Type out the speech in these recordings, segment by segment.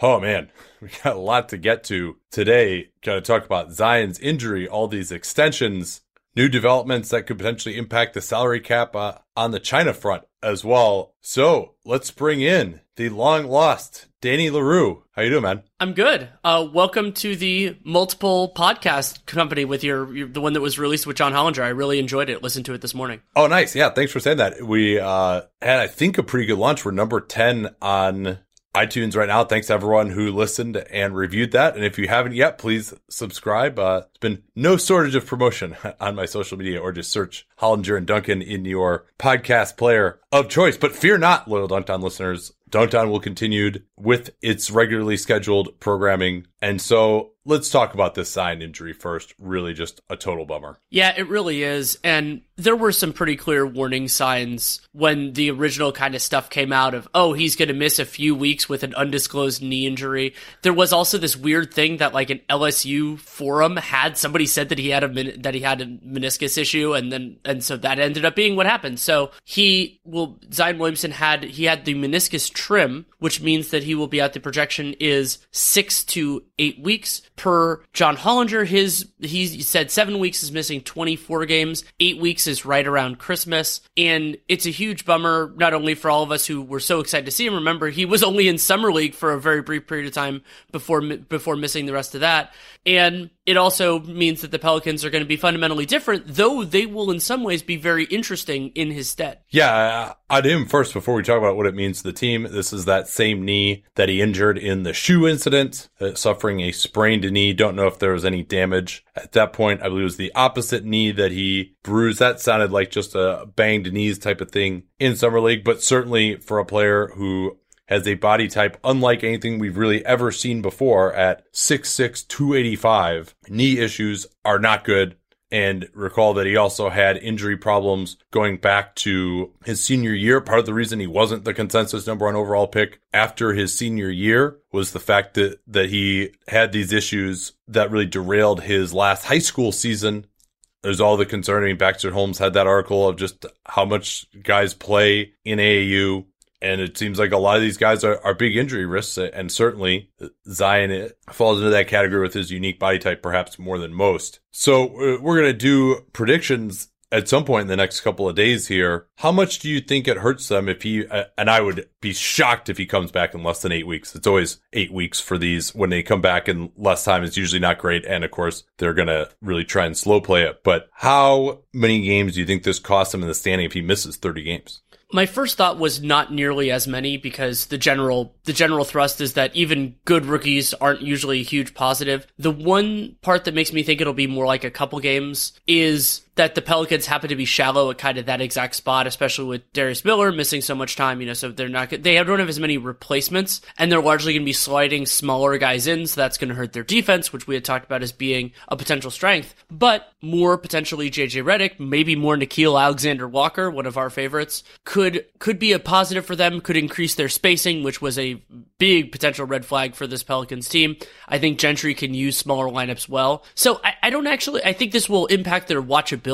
Oh man, we got a lot to get to today. Got to talk about Zion's injury, all these extensions, new developments that could potentially impact the salary cap uh, on the China front as well. So let's bring in the long lost Danny Leroux. How you doing, man? I'm good. Uh, welcome to the multiple podcast company with your, your, the one that was released with John Hollinger. I really enjoyed it. Listened to it this morning. Oh, nice. Yeah, thanks for saying that. We uh, had, I think, a pretty good launch. We're number ten on iTunes right now. Thanks to everyone who listened and reviewed that. And if you haven't yet, please subscribe. Uh, it's been no shortage of promotion on my social media or just search Hollinger and Duncan in your podcast player of choice. But fear not, loyal Dunc'd listeners. Dunc'd will continue with its regularly scheduled programming. And so let's talk about this Zion injury first. Really just a total bummer. Yeah, it really is. And there were some pretty clear warning signs when the original kind of stuff came out of, oh, he's going to miss a few weeks with an undisclosed knee injury. There was also this weird thing that like an LSU forum had somebody said that he had a min- that he had a meniscus issue and then and so that ended up being what happened. So he will Zion Williamson had he had the meniscus trim, which means that he will be out the projection is 6 to 8 weeks per John Hollinger. His he said 7 weeks is missing 24 games, 8 weeks is right around Christmas, and it's a huge bummer not only for all of us who were so excited to see him. Remember, he was only in summer league for a very brief period of time before before missing the rest of that, and it also means that the Pelicans are going to be fundamentally different, though they will in some ways be very interesting in his stead. Yeah, I'd him first before we talk about what it means to the team. This is that same knee that he injured in the shoe incident, uh, suffering a sprained knee. Don't know if there was any damage at that point. I believe it was the opposite knee that he bruised. That sounded like just a banged knees type of thing in summer league, but certainly for a player who has a body type unlike anything we've really ever seen before at 6'6", 285. Knee issues are not good. And recall that he also had injury problems going back to his senior year. Part of the reason he wasn't the consensus number one overall pick after his senior year was the fact that, that he had these issues that really derailed his last high school season there's all the concern. I mean, Baxter Holmes had that article of just how much guys play in AAU. And it seems like a lot of these guys are, are big injury risks. And certainly Zion falls into that category with his unique body type, perhaps more than most. So uh, we're going to do predictions at some point in the next couple of days here. How much do you think it hurts them if he, uh, and I would be shocked if he comes back in less than eight weeks. It's always eight weeks for these. When they come back in less time, it's usually not great. And of course, they're going to really try and slow play it. But how many games do you think this costs him in the standing if he misses 30 games? My first thought was not nearly as many because the general the general thrust is that even good rookies aren't usually a huge positive. The one part that makes me think it'll be more like a couple games is that the Pelicans happen to be shallow at kind of that exact spot, especially with Darius Miller missing so much time, you know, so they're not, they don't have as many replacements and they're largely going to be sliding smaller guys in. So that's going to hurt their defense, which we had talked about as being a potential strength, but more potentially JJ Redick, maybe more Nickeil Alexander Walker, one of our favorites, could, could be a positive for them, could increase their spacing, which was a big potential red flag for this Pelicans team. I think Gentry can use smaller lineups well. So I, I don't actually, I think this will impact their watchability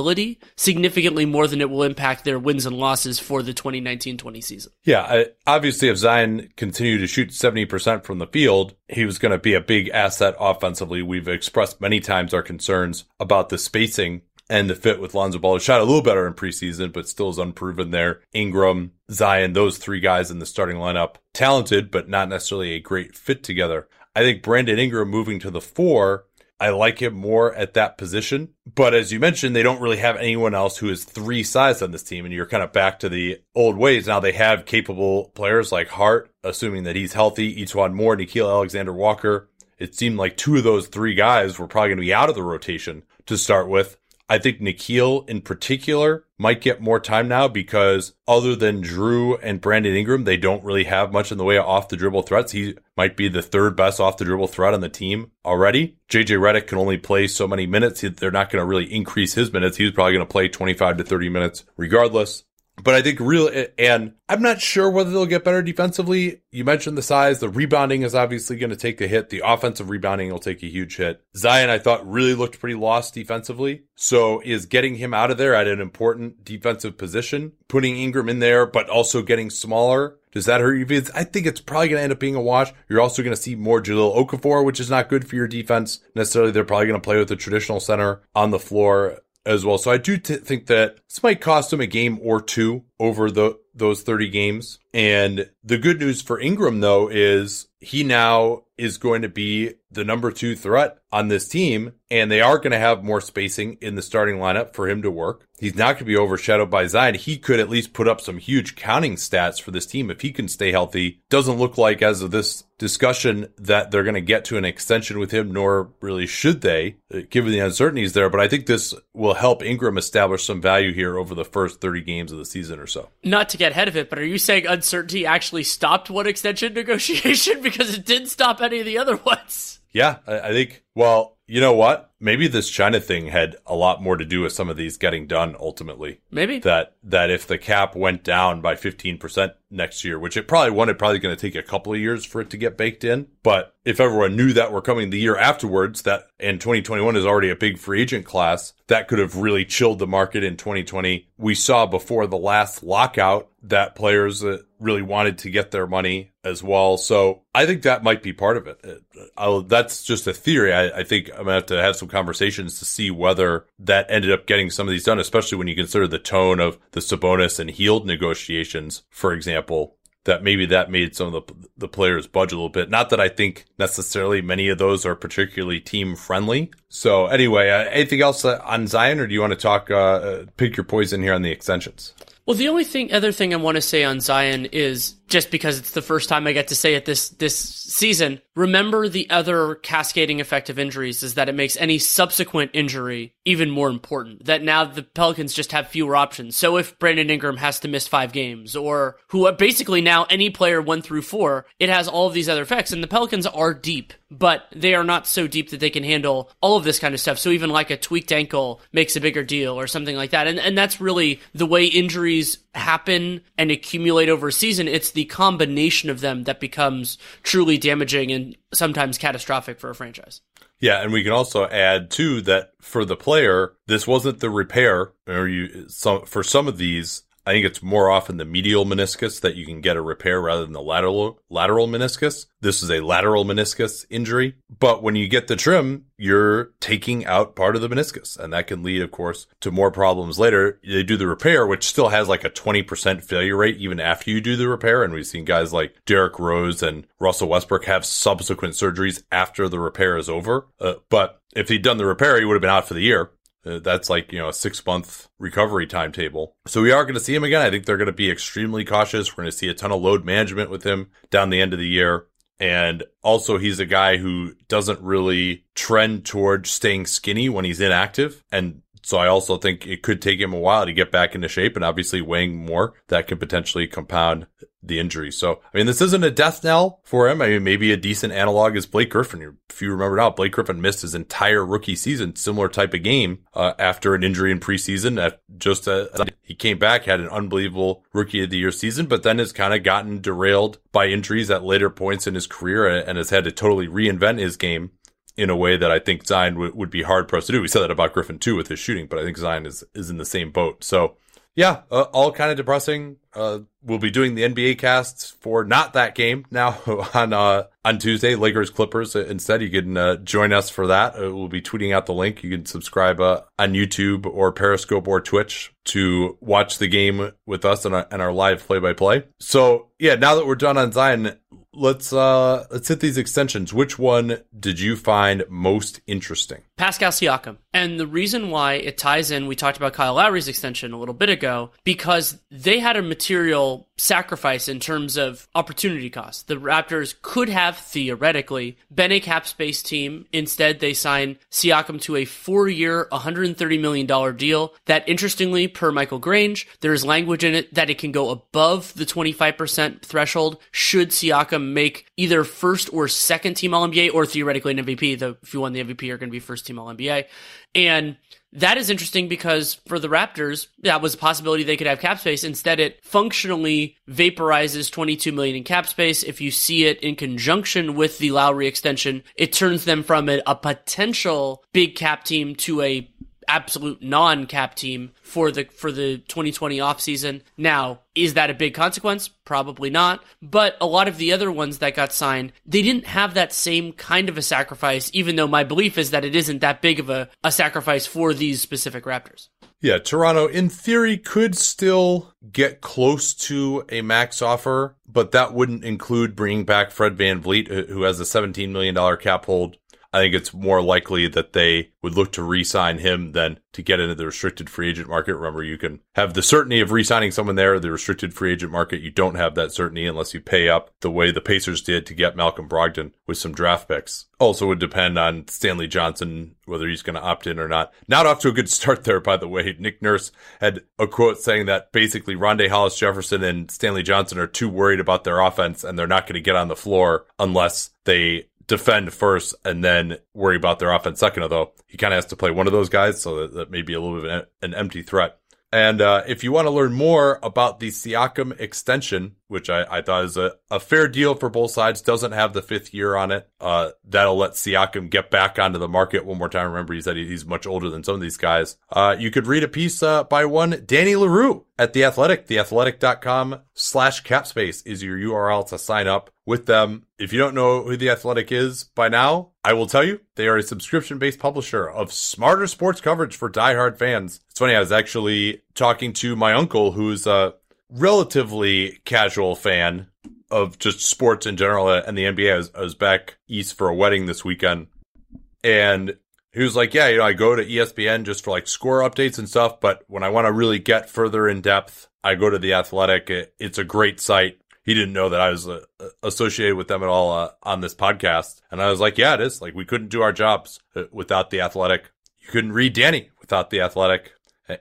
significantly more than it will impact their wins and losses for the 2019-20 season. Yeah, obviously if Zion continued to shoot 70% from the field, he was going to be a big asset offensively. We've expressed many times our concerns about the spacing and the fit with Lonzo Ball. Shot a little better in preseason, but still is unproven there. Ingram, Zion, those three guys in the starting lineup, talented, but not necessarily a great fit together. I think Brandon Ingram moving to the four I like him more at that position. But as you mentioned, they don't really have anyone else who is three size on this team. And you're kind of back to the old ways. Now they have capable players like Hart, assuming that he's healthy, E'Twaun Moore, Nickeil Alexander Walker. It seemed like two of those three guys were probably going to be out of the rotation to start with. I think Nickeil in particular might get more time now because other than Drew and Brandon Ingram, they don't really have much in the way of off the dribble threats. He might be the third best off the dribble threat on the team already. JJ Redick can only play so many minutes. They're not going to really increase his minutes. He's probably going to play 25 to 30 minutes regardless. But I think real, and I'm not sure whether they'll get better defensively. You mentioned the size. The rebounding is obviously going to take a hit. The offensive rebounding will take a huge hit. Zion, I thought, really looked pretty lost defensively. So is getting him out of there at an important defensive position, putting Ingram in there, but also getting smaller. Does that hurt you? I think it's probably going to end up being a wash. You're also going to see more Jahlil Okafor, which is not good for your defense necessarily. They're probably going to play with the traditional center on the floor as well. So I do t- think that this might cost him a game or two over the those 30 games. And the good news for Ingram though is he now is going to be the number 2 threat on this team and they are going to have more spacing in the starting lineup for him to work. He's not going to be overshadowed by Zion. He could at least put up some huge counting stats for this team if he can stay healthy. Doesn't look like as of this discussion that they're going to get to an extension with him, nor really should they, uh, given the uncertainties there. But I think this will help Ingram establish some value here over the first 30 games of the season or so. Not to get ahead of it, but are you saying uncertainty actually stopped one extension negotiation because it didn't stop any of the other ones? Yeah, I, I think, well, you know what? Maybe this China thing had a lot more to do with some of these getting done ultimately. Maybe that that if the cap went down by 15% next year, which it probably won't, it probably going to take a couple of years for it to get baked in. But if everyone knew that we're coming the year afterwards, that and 2021 is already a big free agent class, that could have really chilled the market in 2020. We saw before the last lockout that players uh, really wanted to get their money as well. So I think that might be part of it. I'll, that's just a theory. I, I think I'm going to have to have some conversations to see whether that ended up getting some of these done, especially when you consider the tone of the Sabonis and Hield negotiations, for example. That maybe that made some of the the players budge a little bit. Not that I think necessarily many of those are particularly team friendly. So anyway, uh, anything else uh, on Zion, or do you want to talk? Uh, uh pick your poison here on the extensions. Well, the only thing, other thing I want to say on Zion is just because it's the first time I get to say it this this season. Remember the other cascading effect of injuries is that it makes any subsequent injury even more important. That now the Pelicans just have fewer options. So if Brandon Ingram has to miss five games, or who basically now any player one through four, it has all of these other effects. And the Pelicans are deep, but they are not so deep that they can handle all of this kind of stuff. So even like a tweaked ankle makes a bigger deal or something like that. And and that's really the way injuries happen and accumulate over a season. It's the combination of them that becomes truly damaging and sometimes catastrophic for a franchise. Yeah, and we can also add too that for the player, this wasn't the repair, or you some for some of these, I think it's more often the medial meniscus that you can get a repair rather than the lateral lateral meniscus. This is a lateral meniscus injury, but when you get the trim, you're taking out part of the meniscus, and that can lead, of course, to more problems later. They do the repair, which still has like a 20% failure rate even after you do the repair, and we've seen guys like Derrick Rose and Russell Westbrook have subsequent surgeries after the repair is over. Uh, but if he'd done the repair, he would have been out for the year. Uh, that's like, you know, a six month recovery timetable. So we are going to see him again. I think they're going to be extremely cautious. We're going to see a ton of load management with him down the end of the year. And also, he's a guy who doesn't really trend towards staying skinny when he's inactive. And so I also think it could take him a while to get back into shape and obviously weighing more that could potentially compound the injury. So, I mean, this isn't a death knell for him. I mean, maybe a decent analog is Blake Griffin. If you remember now, Blake Griffin missed his entire rookie season, similar type of game, uh, after an injury in preseason. At just he came back, had an unbelievable rookie of the year season, but then has kind of gotten derailed by injuries at later points in his career and has had to totally reinvent his game in a way that I think Zion w- would be hard pressed to do. We said that about Griffin too with his shooting, but I think Zion is, is in the same boat. So yeah, uh, all kind of depressing. Uh, we'll be doing the NBA casts for not that game now on uh, on Tuesday, Lakers Clippers. Instead, you can uh, join us for that. Uh, we'll be tweeting out the link. You can subscribe uh, on YouTube or Periscope or Twitch to watch the game with us and our, and our live play by play. So yeah, now that we're done on Zion, let's uh let's hit these extensions. Which one did you find most interesting? Pascal Siakam. And the reason why it ties in, we talked about Kyle Lowry's extension a little bit ago, because they had a material sacrifice in terms of opportunity cost. The Raptors could have theoretically been a cap space team. Instead, they signed Siakam to a four year, $130 million deal that interestingly, per Michael Grange, there's language in it that it can go above the 25% threshold should Siakam make either first or second team All NBA or theoretically an MVP. Though if you won the MVP, you're going to be first team All NBA. And that is interesting because for the Raptors, that was a possibility they could have cap space. Instead, it functionally vaporizes 22 million in cap space. If you see it in conjunction with the Lowry extension, it turns them from a, a potential big cap team to a absolute non-cap team for the for the 2020 offseason. Now, is that a big consequence? Probably not. But a lot of the other ones that got signed, they didn't have that same kind of a sacrifice, even though my belief is that it isn't that big of a, a sacrifice for these specific Raptors. Yeah, Toronto in theory could still get close to a max offer, but that wouldn't include bringing back Fred Van VanVleet, who has a $17 million cap hold I think it's more likely that they would look to re-sign him than to get into the restricted free agent market. Remember, you can have the certainty of re-signing someone there. The restricted free agent market, you don't have that certainty unless you pay up the way the Pacers did to get Malcolm Brogdon with some draft picks. Also would depend on Stanley Johnson, whether he's going to opt in or not. Not off to a good start there, by the way. Nick Nurse had a quote saying that basically Rondae Hollis Jefferson and Stanley Johnson are too worried about their offense and they're not going to get on the floor unless they defend first and then worry about their offense second, although he kind of has to play one of those guys, so that, that may be a little bit of an empty threat. And uh, if you want to learn more about the Siakam extension, which I, I thought is a, a fair deal for both sides, doesn't have the fifth year on it. Uh, that'll let Siakam get back onto the market one more time. Remember, he said he's much older than some of these guys. Uh, you could read a piece uh, by one Danny Leroux at The Athletic. TheAthletic.com slash capspace is your URL to sign up with them. If you don't know who The Athletic is by now, I will tell you, they are a subscription based publisher of smarter sports coverage for diehard fans. It's funny, I was actually talking to my uncle, who's a relatively casual fan of just sports in general and the NBA. I was, I was back east for a wedding this weekend. And he was like, yeah, you know, I go to ESPN just for like score updates and stuff. But when I want to really get further in depth, I go to the Athletic. It, it's a great site he didn't know that I was uh, associated with them at all uh, on this podcast. And I was like, yeah, it is. Like, we couldn't do our jobs uh, without the athletic. You couldn't read Danny without the athletic.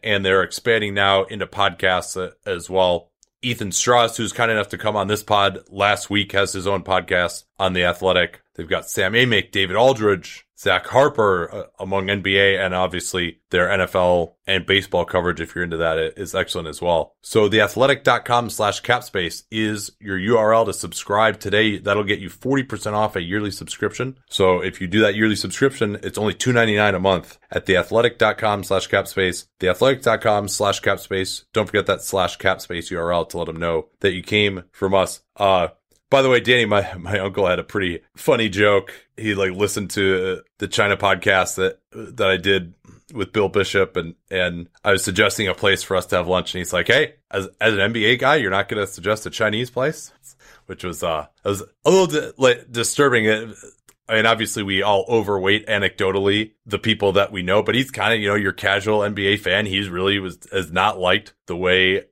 And they're expanding now into podcasts uh, as well. Ethan Strauss, who's kind enough to come on this pod last week, has his own podcast on the athletic. They've got Sam Amick, David Aldridge, Zach Harper uh, among NBA and obviously their NFL and baseball coverage, if you're into that, is excellent as well. So theathletic.com slash capspace is your URL to subscribe today. That'll get you 40% off a yearly subscription. So if you do that yearly subscription, it's only $2.99 a month at theathletic.com slash capspace, theathletic.com slash capspace. Don't forget that slash capspace URL to let them know that you came from us. Uh, by the way, Danny, my, my uncle had a pretty funny joke. He like listened to the China podcast that that I did with Bill Bishop, and and I was suggesting a place for us to have lunch, and he's like, "Hey, as as an NBA guy, you're not going to suggest a Chinese place," which was uh, was a little di- like disturbing. I mean, obviously, we all overweight anecdotally the people that we know, but he's kind of, you know, your casual NBA fan. He's really was has not liked the way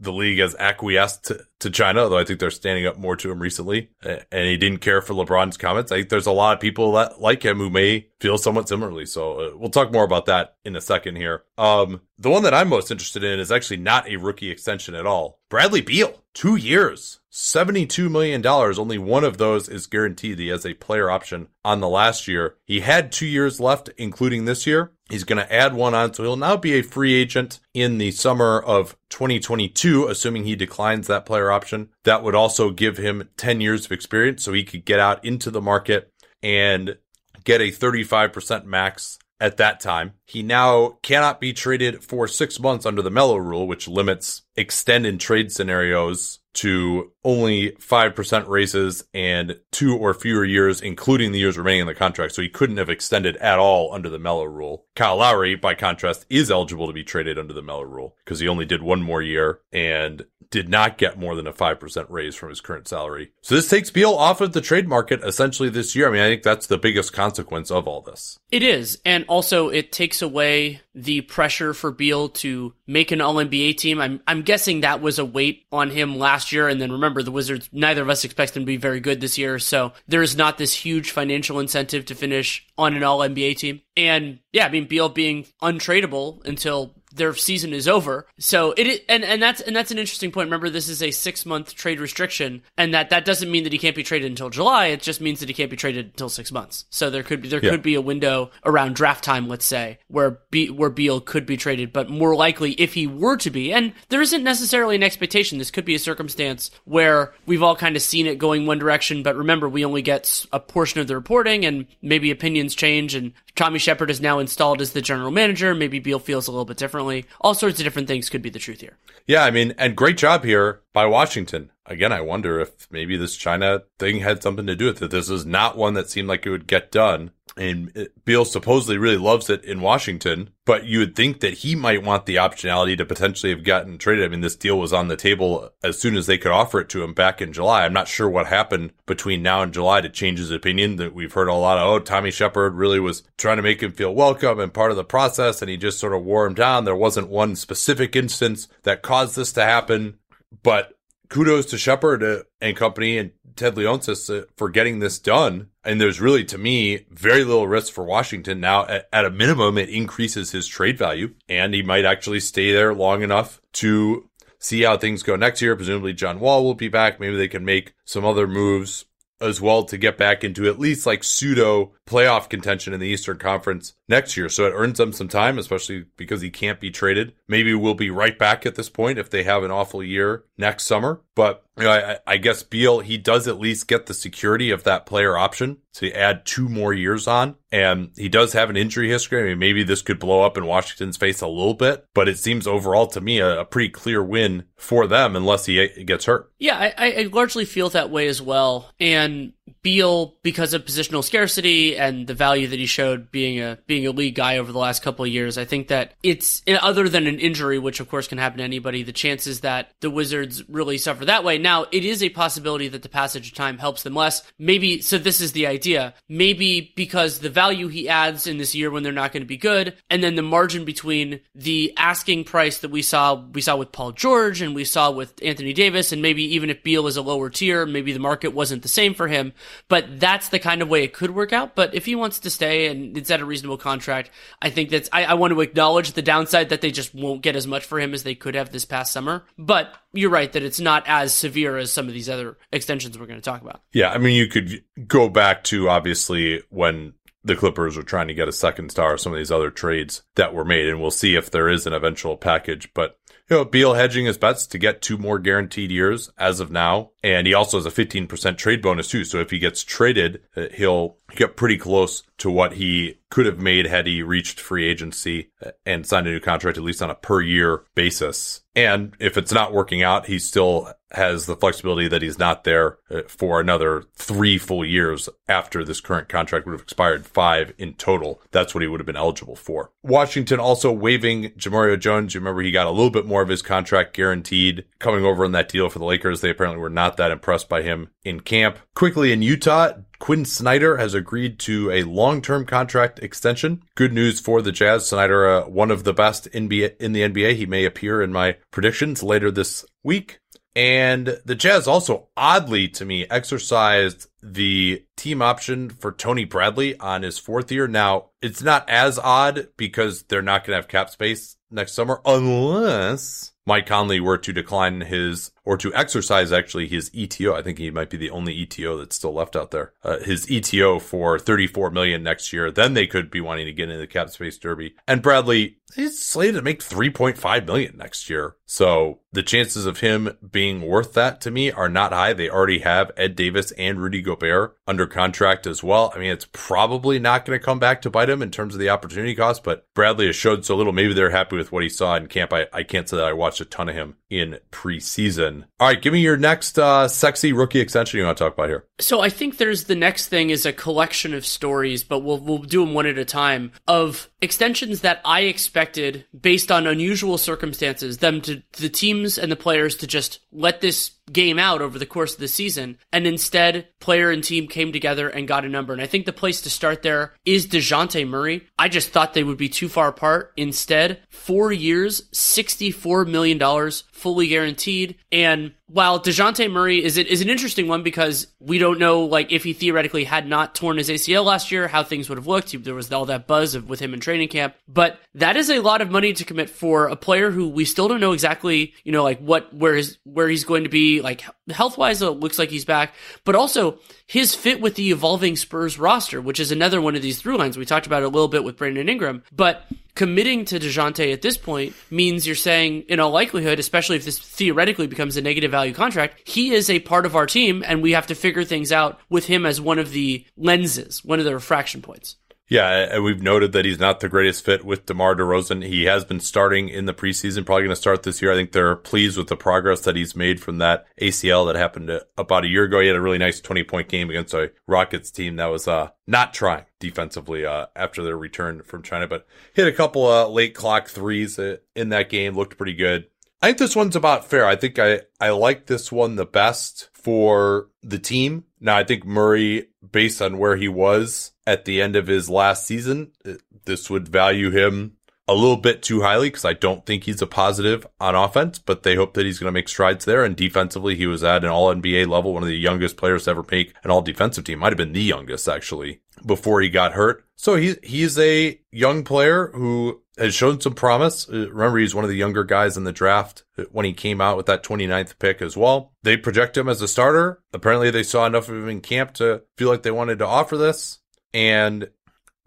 the league has acquiesced to, to, China, though I think they're standing up more to him recently. And he didn't care for LeBron's comments. I think there's a lot of people that like him who may feel somewhat similarly. So uh, we'll talk more about that in a second here. Um, the one that I'm most interested in is actually not a rookie extension at all. Bradley Beal, two years, $72 million. Only one of those is guaranteed. He has a player option on the last year. He had two years left, including this year. He's going to add one on, so he'll now be a free agent in the summer of 2022, assuming he declines that player option. That would also give him 10 years of experience, so he could get out into the market and get a 35% max at that time. He now cannot be traded for six months under the Melo rule, which limits extended trade scenarios to only 5% raises and two or fewer years, including the years remaining in the contract. So he couldn't have extended at all under the Melo rule. Kyle Lowry, by contrast, is eligible to be traded under the Melo rule because he only did one more year and did not get more than a 5% raise from his current salary. So this takes Beal off of the trade market essentially this year. I mean, I think that's the biggest consequence of all this. It is. And also it takes away the pressure for Beal to make an all NBA team. I'm, I'm guessing that was a weight on him last year. And then remember, the Wizards, neither of us expect them to be very good this year. So there is not this huge financial incentive to finish on an all NBA team. And yeah, I mean, Beal being untradeable until their season is over. So it and and that's and that's an interesting point. Remember, this is a six month trade restriction, and that that doesn't mean that he can't be traded until July. It just means that he can't be traded until six months. So there could be there yeah. could be a window around draft time, let's say, where Be- where Beal could be traded, but more likely if he were to be, and there isn't necessarily an expectation. This could be a circumstance where we've all kind of seen it going one direction, but remember, we only get a portion of the reporting, and maybe opinions change, and Tommy Sheppard is now installed as the general manager. Maybe Beal feels a little bit differently. All sorts of different things could be the truth here. Yeah, I mean, and great job here by Washington. Again, I wonder if maybe this China thing had something to do with it. This is not one that seemed like it would get done and Beal supposedly really loves it in Washington, but you would think that he might want the optionality to potentially have gotten traded. I mean, this deal was on the table as soon as they could offer it to him back in July. I'm not sure what happened between now and July to change his opinion. That we've heard a lot of, oh, Tommy Sheppard really was trying to make him feel welcome and part of the process, and he just sort of wore him down. There wasn't one specific instance that caused this to happen, but kudos to Sheppard uh, and company and Ted Leonsis uh, for getting this done. And there's really, to me, very little risk for Washington. Now, at, at, a minimum, it increases his trade value and he might actually stay there long enough to see how things go next year. Presumably John Wall will be back. Maybe they can make some other moves as well to get back into at least like pseudo playoff contention in the Eastern Conference next year. So it earns them some time, especially because he can't be traded. Maybe we'll be right back at this point if they have an awful year next summer. But you know, I, I, guess Beal, he does at least get the security of that player option to add two more years on. And he does have an injury history. I mean, maybe this could blow up in Washington's face a little bit, but it seems overall to me a, a pretty clear win for them unless he gets hurt. Yeah, I, I largely feel that way as well. And Beal, because of positional scarcity and the value that he showed being a being a league guy over the last couple of years, I think that it's other than an injury, which of course can happen to anybody, the chances that the Wizards really suffer that way. Now, it is a possibility that the passage of time helps them less. Maybe so. This is the idea. Maybe because the value he adds in this year when they're not going to be good, and then the margin between the asking price that we saw we saw with Paul George and we saw with Anthony Davis, and maybe even if Beal is a lower tier, maybe the market wasn't the same for him but that's the kind of way it could work out. But if he wants to stay and it's at a reasonable contract, I think that's, I, I want to acknowledge the downside that they just won't get as much for him as they could have this past summer. But you're right that it's not as severe as some of these other extensions we're going to talk about. Yeah. I mean, you could go back to obviously when the Clippers are trying to get a second star, or some of these other trades that were made, and we'll see if there is an eventual package. But you know, Beal hedging his bets to get two more guaranteed years as of now. And he also has a 15% trade bonus too. So if he gets traded, uh, he'll get pretty close to what he could have made had he reached free agency and signed a new contract, at least on a per year basis. And if it's not working out, he still has the flexibility that he's not there uh, for another three full years after this current contract would have expired, five in total. That's what he would have been eligible for. Washington also waiving Jemerrio Jones. You remember he got a little bit more of his contract guaranteed coming over in that deal for the Lakers. They apparently were not that impressed by him in camp. Quickly in Utah, Quin Snyder has agreed to a long-term contract extension. Good news for the Jazz. Snyder, uh, one of the best NBA, in the NBA. He may appear in my predictions later this week. And the Jazz also oddly to me exercised the team option for Tony Bradley on his fourth year. Now it's not as odd because they're not going to have cap space next summer unless Mike Conley were to decline his or to exercise actually his ETO. I think he might be the only ETO that's still left out there. Uh, his ETO for 34 million next year. Then they could be wanting to get into the cap space derby. And Bradley is slated to make 3.5 million next year. So the chances of him being worth that to me are not high. They already have Ed Davis and Rudy Gobert under contract as well. I mean, it's probably not going to come back to bite him in terms of the opportunity cost, but Bradley has showed so little. Maybe they're happy with what he saw in camp. I, I can't say that I watched a ton of him in preseason. All right, give me your next uh, sexy rookie extension you want to talk about here. So I think there's the next thing is a collection of stories, but we'll we'll do them one at a time of extensions that I expected based on unusual circumstances them to the teams and the players to just let this game out over the course of the season and instead player and team came together and got a number and I think the place to start there is Dejounte Murray. I just thought they would be too far apart. Instead, 4 years, 64 million dollars fully guaranteed. And while Dejounte Murray is it is an interesting one because we don't know like if he theoretically had not torn his ACL last year, how things would have looked. There was all that buzz of, with him in training camp, but that is a lot of money to commit for a player who we still don't know exactly, you know, like what where where he's going to be like health wise. It looks like he's back, but also his fit with the evolving Spurs roster, which is another one of these through lines we talked about a little bit with Brandon Ingram, but committing to Dejounte at this point means you're saying, in all likelihood, especially if this theoretically becomes a negative value contract, he is a part of our team and we have to figure things out with him as one of the lenses, one of the refraction points. Yeah, and we've noted that he's not the greatest fit with DeMar DeRozan. He has been starting in the preseason, probably going to start this year. I think they're pleased with the progress that he's made from that ACL that happened about a year ago. He had a really nice 20 point game against a Rockets team that was uh, not trying defensively uh, after their return from China, but hit a couple of late clock threes uh, in that game, looked pretty good. I think this one's about fair. I think I, I like this one the best for the team. Now, I think Murray, based on where he was at the end of his last season, uh, this would value him a little bit too highly because I don't think he's a positive on offense, but they hope that he's going to make strides there. And defensively, he was at an all NBA level, one of the youngest players to ever make an all defensive team. Might have been the youngest actually before he got hurt. So he, he's a young player who has shown some promise. Uh, remember, he's one of the younger guys in the draft when he came out with that 29th pick as well. They project him as a starter. Apparently, they saw enough of him in camp to feel like they wanted to offer this. And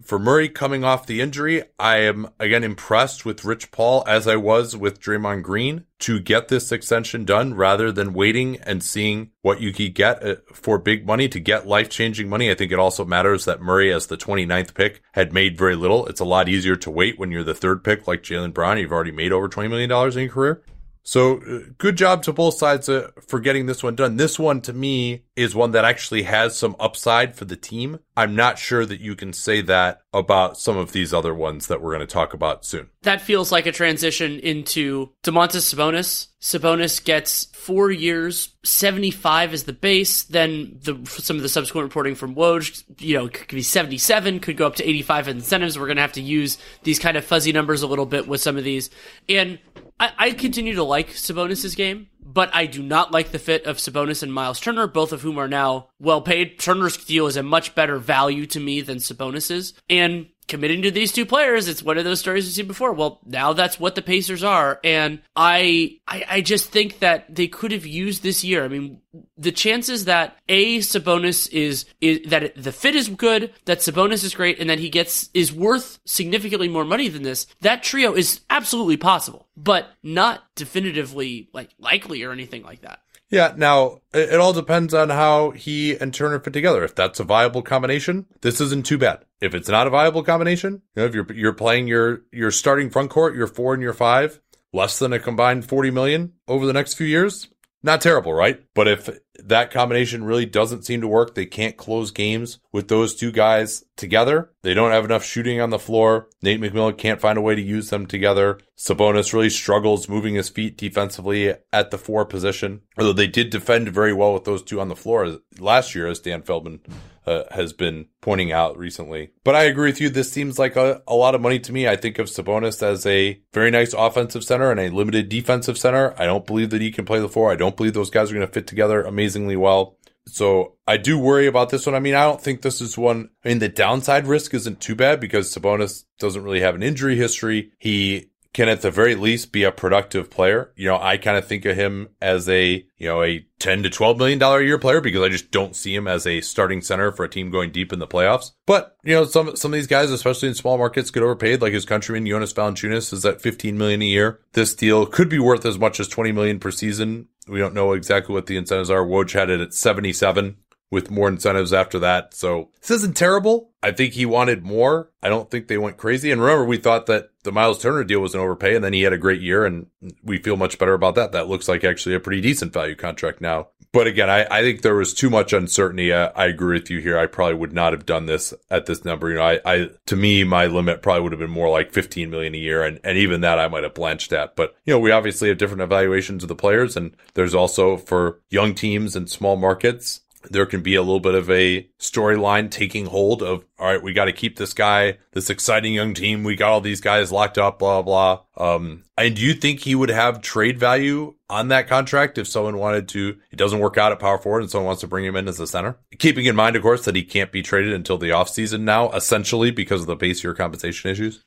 for Murray coming off the injury, I am again impressed with Rich Paul as I was with Draymond Green to get this extension done rather than waiting and seeing what you could get uh, for big money to get life changing money. I think it also matters that Murray, as the 29th pick, had made very little. It's a lot easier to wait when you're the third pick like Jaylen Brown. You've already made over $20 million in your career. So uh, good job to both sides uh, for getting this one done. This one to me is one that actually has some upside for the team. I'm not sure that you can say that about some of these other ones that we're going to talk about soon. That feels like a transition into Domantas Sabonis. Sabonis gets four years, 75 is the base. Then the, some of the subsequent reporting from Woj, you know, could be 77, could go up to 85 incentives. We're going to have to use these kind of fuzzy numbers a little bit with some of these. And I, I continue to like Sabonis's game, but I do not like the fit of Sabonis and Miles Turner, both of whom are now well paid. Turner's deal is a much better value to me than Sabonis's. And committing to these two players, it's one of those stories we've seen before. Well, now that's what the Pacers are. And I, I, I just think that they could have used this year. I mean, the chances that a Sabonis is, is that it, the fit is good, that Sabonis is great, and that he gets is worth significantly more money than this. That trio is absolutely possible, but not definitively like likely or anything like that. Yeah, now it, all depends on how he and Turner fit together. If that's a viable combination, this isn't too bad. If it's not a viable combination, you know, if you're you're playing your your starting front court, your four and your five, less than a combined 40 million over the next few years, not terrible, right? But if that combination really doesn't seem to work, they can't close games with those two guys together. They don't have enough shooting on the floor. Nate McMillan can't find a way to use them together. Sabonis really struggles moving his feet defensively at the four position, although they did defend very well with those two on the floor last year, as Dan Feldman uh, has been pointing out recently. But I agree with you. This seems like a, a lot of money to me. I think of Sabonis as a very nice offensive center and a limited defensive center. I don't believe that he can play the floor. I don't believe those guys are going to fit together amazingly well. So I do worry about this one. I mean, I don't think this is one. I mean, the downside risk isn't too bad because Sabonis doesn't really have an injury history. He can at the very least be a productive player. You know, I kind of think of him as a, you know, a 10 to 12 million dollar a year player because I just don't see him as a starting center for a team going deep in the playoffs. But, you know, some some of these guys, especially in small markets, get overpaid. Like his countryman Jonas Valanciunas is at 15 million a year. This deal could be worth as much as 20 million per season. We don't know exactly what the incentives are. Woj had it at 77 with more incentives after that. So this isn't terrible. I think he wanted more. I don't think they went crazy. And remember, we thought that the Miles Turner deal was an overpay and then he had a great year and we feel much better about that. That looks like actually a pretty decent value contract now. But again, I, I think there was too much uncertainty. I, I, agree with you here. I probably would not have done this at this number. You know, I, I, to me, my limit probably would have been more like 15 million a year. And, and even that I might have blanched at. But, you know, we obviously have different evaluations of the players. And there's also for young teams and small markets, there can be a little bit of a storyline taking hold of, all right, we got to keep this guy, this exciting young team. We got all these guys locked up, blah, blah. Um, and do you think he would have trade value on that contract if someone wanted to, it doesn't work out at power forward and someone wants to bring him in as a center? Keeping in mind, of course, that he can't be traded until the offseason now, essentially because of the base year compensation issues.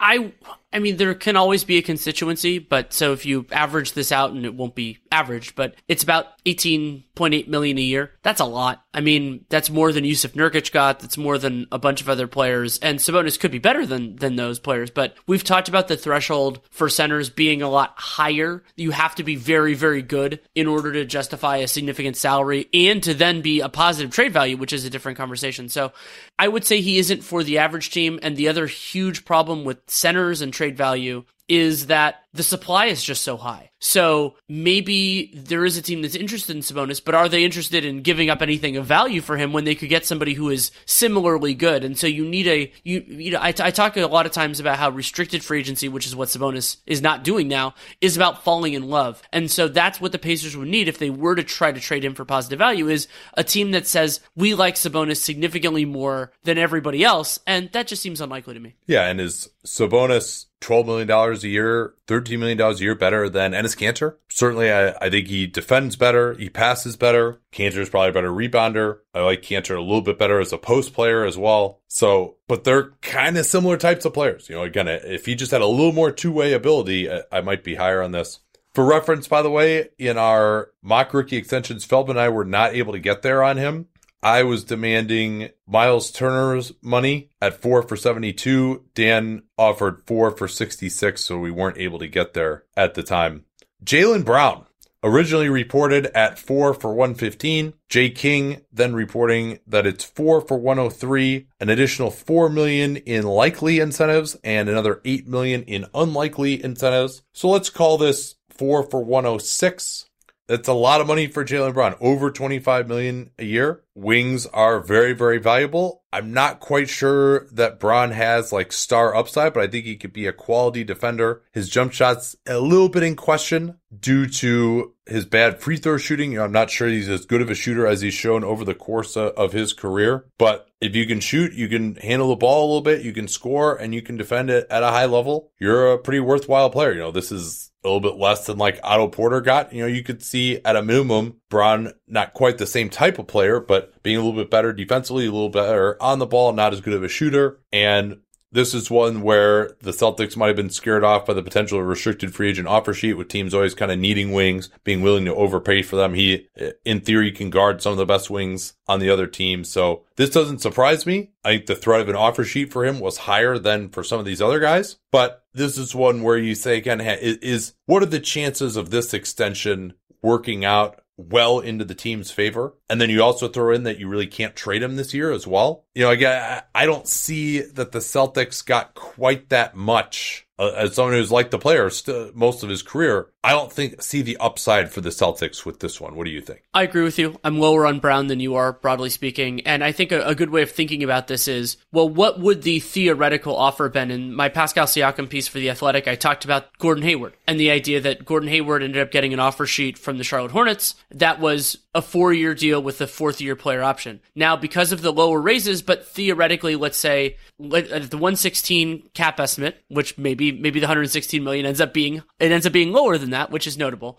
I I mean, there can always be a constituency, but so if you average this out, and it won't be averaged, but it's about 18.8 million a year. That's a lot. I mean, that's more than Jusuf Nurkic got. That's more than a bunch of other players. And Sabonis could be better than, than those players, but we've talked about the threshold for centers being a lot higher. You have to be very, very good in order to justify a significant salary and to then be a positive trade value, which is a different conversation. So I would say he isn't for the average team. And the other huge problem with centers and trade trade value is that the supply is just so high. So maybe there is a team that's interested in Sabonis, but are they interested in giving up anything of value for him when they could get somebody who is similarly good? And so you need a you you know I, I talk a lot of times about how restricted free agency, which is what Sabonis is not doing now, is about falling in love. And so that's what the Pacers would need if they were to try to trade him for positive value is a team that says we like Sabonis significantly more than everybody else, and that just seems unlikely to me. Yeah, and is Sabonis $12 million a year, $13 million a year better than Enes Kanter. Certainly, I, I think he defends better. He passes better. Kanter is probably a better rebounder. I like Kanter a little bit better as a post player as well. So, but they're kind of similar types of players. You know, again, if he just had a little more two way ability, I, I might be higher on this. For reference, by the way, in our mock rookie extensions, Feldman and I were not able to get there on him. I was demanding Miles Turner's money at four for 72. Dan offered four for 66, so we weren't able to get there at the time. Jaylen Brown originally reported at four for 115. Jay King then reporting that it's four for 103, an additional 4 million in likely incentives and another 8 million in unlikely incentives. So let's call this four for 106. That's a lot of money for Jaylen Brown, over 25 million a year. Wings are very, very valuable. I'm not quite sure that Brown has like star upside, but I think he could be a quality defender. His jump shot's a little bit in question due to his bad free throw shooting. I'm not sure he's as good of a shooter as he's shown over the course of his career, but if you can shoot, you can handle the ball a little bit, you can score, and you can defend it at a high level, you're a pretty worthwhile player. You know, this is a little bit less than like Otto Porter got. You know, you could see at a minimum, Brown, not quite the same type of player, but being a little bit better defensively, a little better on the ball, not as good of a shooter. And this is one where the Celtics might have been scared off by the potential restricted free agent offer sheet with teams always kind of needing wings, being willing to overpay for them. He, in theory, can guard some of the best wings on the other team. So this doesn't surprise me. I think the threat of an offer sheet for him was higher than for some of these other guys, but this is one where you say again, is, is what are the chances of this extension working out well into the team's favor. And then you also throw in that you really can't trade him this year as well. You know, again, I don't see that the Celtics got quite that much uh, as someone who's liked the player st- most of his career, I don't think see the upside for the Celtics with this one. What do you think? I agree with you. I'm lower on Brown than you are, broadly speaking. And I think a, a good way of thinking about this is, well, what would the theoretical offer have been? In my Pascal Siakam piece for The Athletic, I talked about Gordon Hayward and the idea that Gordon Hayward ended up getting an offer sheet from the Charlotte Hornets that was a four year deal with a fourth year player option. Now, because of the lower raises, but theoretically, let's say at uh, the 116 cap estimate, which maybe maybe the 116 million ends up being it ends up being lower than that, which is notable.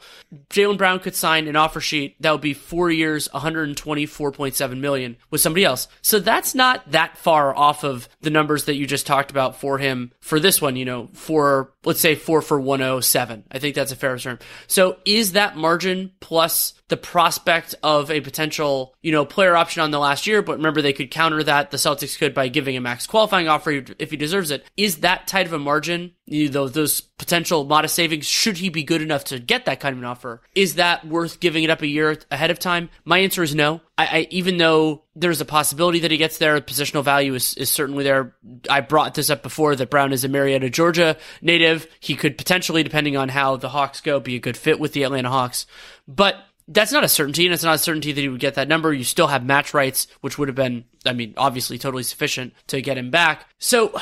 Jaylen Brown could sign an offer sheet that would be four years, 124.7 million with somebody else. So that's not that far off of the numbers that you just talked about for him for this one. You know, for let's say four for 107. I think that's a fair term. So is that margin plus the prospect of a potential, you know, player option on the last year, but remember they could counter that. The Celtics could by giving a max qualifying offer if he deserves it. Is that tight of a margin? You know, those potential modest savings, should he be good enough to get that kind of an offer? Is that worth giving it up a year ahead of time? My answer is no. I, I even though there's a possibility that he gets there, positional value is, is certainly there. I brought this up before that Brown is a Marietta, Georgia native. He could potentially, depending on how the Hawks go, be a good fit with the Atlanta Hawks. But that's not a certainty, and it's not a certainty that he would get that number. You still have match rights, which would have been, I mean, obviously totally sufficient to get him back. So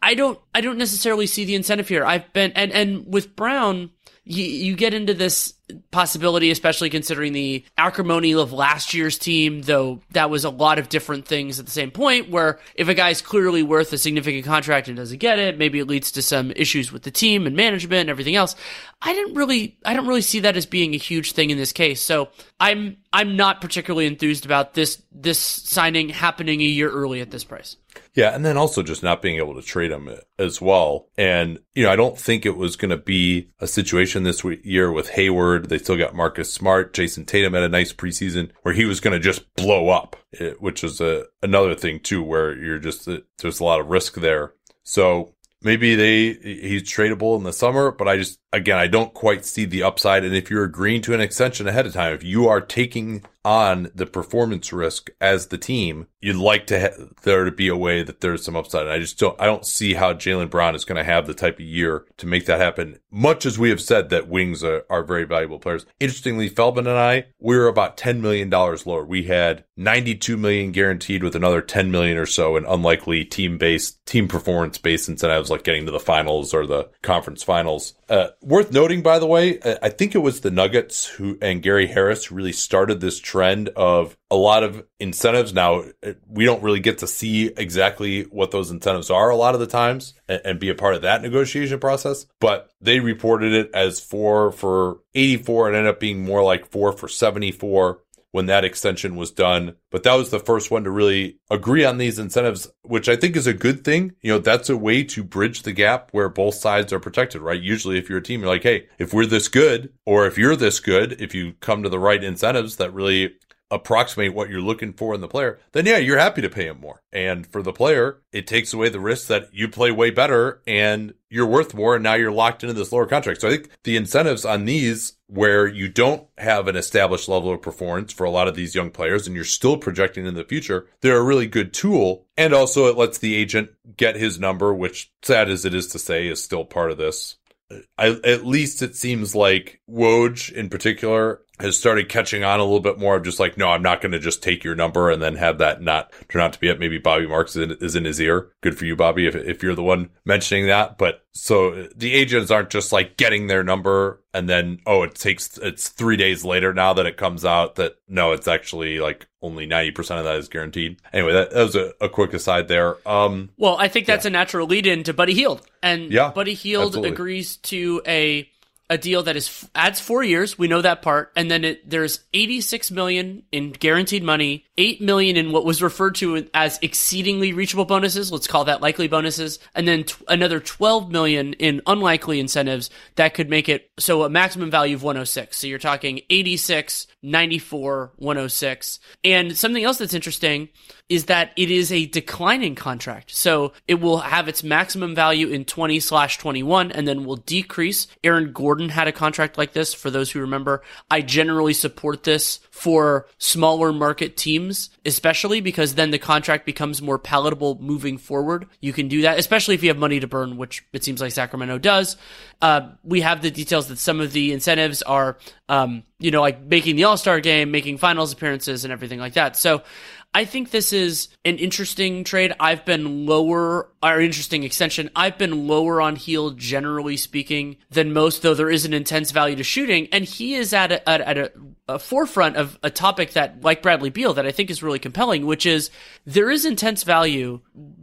I don't, I don't necessarily see the incentive here. I've been, and, and with Brown, you, you get into this possibility, especially considering the acrimony of last year's team, though that was a lot of different things at the same point, where if a guy's clearly worth a significant contract and doesn't get it, maybe it leads to some issues with the team and management and everything else. I didn't really, I don't really see that as being a huge thing in this case. So I'm, I'm not particularly enthused about this, this signing happening a year early at this price. Yeah, and then also just not being able to trade him as well. And, you know, I don't think it was going to be a situation this year with Hayward. They still got Marcus Smart. Jayson Tatum had a nice preseason where he was going to just blow up, eh, which is a, another thing too, where you're just, eh, there's a lot of risk there. So maybe they, he's tradable in the summer, but I just, again, I don't quite see the upside. And if you're agreeing to an extension ahead of time, if you are taking on the performance risk as the team, you'd like to ha- there to be a way that there's some upside. And I just don't, I don't see how Jaylen Brown is going to have the type of year to make that happen. Much as we have said that wings are, are very valuable players. Interestingly, Feldman and I, we were about $10 million lower. We had 92 million guaranteed with another 10 million or so in unlikely team based, team performance based incentives like getting to the finals or the conference finals. Uh, worth noting, by the way, I think it was the Nuggets who and Gary Harris who really started this trend of a lot of incentives. Now, we don't really get to see exactly what those incentives are a lot of the times and, and be a part of that negotiation process, but they reported it as four for 84 and ended up being more like four for 74 when that extension was done. But that was the first one to really agree on these incentives, which I think is a good thing. You know, that's a way to bridge the gap where both sides are protected, right? Usually if you're a team, you're like, Hey, if we're this good, or if you're this good, if you come to the right incentives that really approximate what you're looking for in the player, then yeah, you're happy to pay him more. And for the player, it takes away the risk that you play way better and you're worth more and now you're locked into this lower contract. So I think the incentives on these where you don't have an established level of performance for a lot of these young players and you're still projecting in the future, they're a really good tool. And also it lets the agent get his number, which sad as it is to say is still part of this. I, at least it seems like Woj in particular has started catching on a little bit more of just like, no, I'm not going to just take your number and then have that not turn out to be it. Maybe Bobby Marks is in, is in his ear. Good for you, Bobby, if, if you're the one mentioning that. But so the agents aren't just like getting their number and then, oh, it takes, it's three days later now that it comes out that no, it's actually like only 90% of that is guaranteed. Anyway, that, that was a, a, quick aside there. Um, well, I think that's yeah. a natural lead in to Buddy Hield. And yeah, Buddy absolutely. agrees to a a deal that is adds four years. We know that part, and then it, there's 86 million in guaranteed money, eight million in what was referred to as exceedingly reachable bonuses. Let's call that likely bonuses, and then t- another 12 million in unlikely incentives that could make it so a maximum value of 106. So you're talking 86, 94, 106, and something else that's interesting is that it is a declining contract. So it will have its maximum value in 20 slash 21 and then will decrease. Aaron Gordon had a contract like this for those who remember. I generally support this for smaller market teams, especially because then the contract becomes more palatable moving forward. You can do that, especially if you have money to burn, which it seems like Sacramento does. Uh, we have the details that some of the incentives are, um, you know, like making the All Star game, making finals appearances, and everything like that. So I think this is an interesting trade. I've been lower, or interesting extension. I've been lower on Hield, generally speaking, than most, though there is an intense value to shooting. And he is at a, at, at a, a forefront of a topic that, like Bradley Beal, that I think is really compelling, which is there is intense value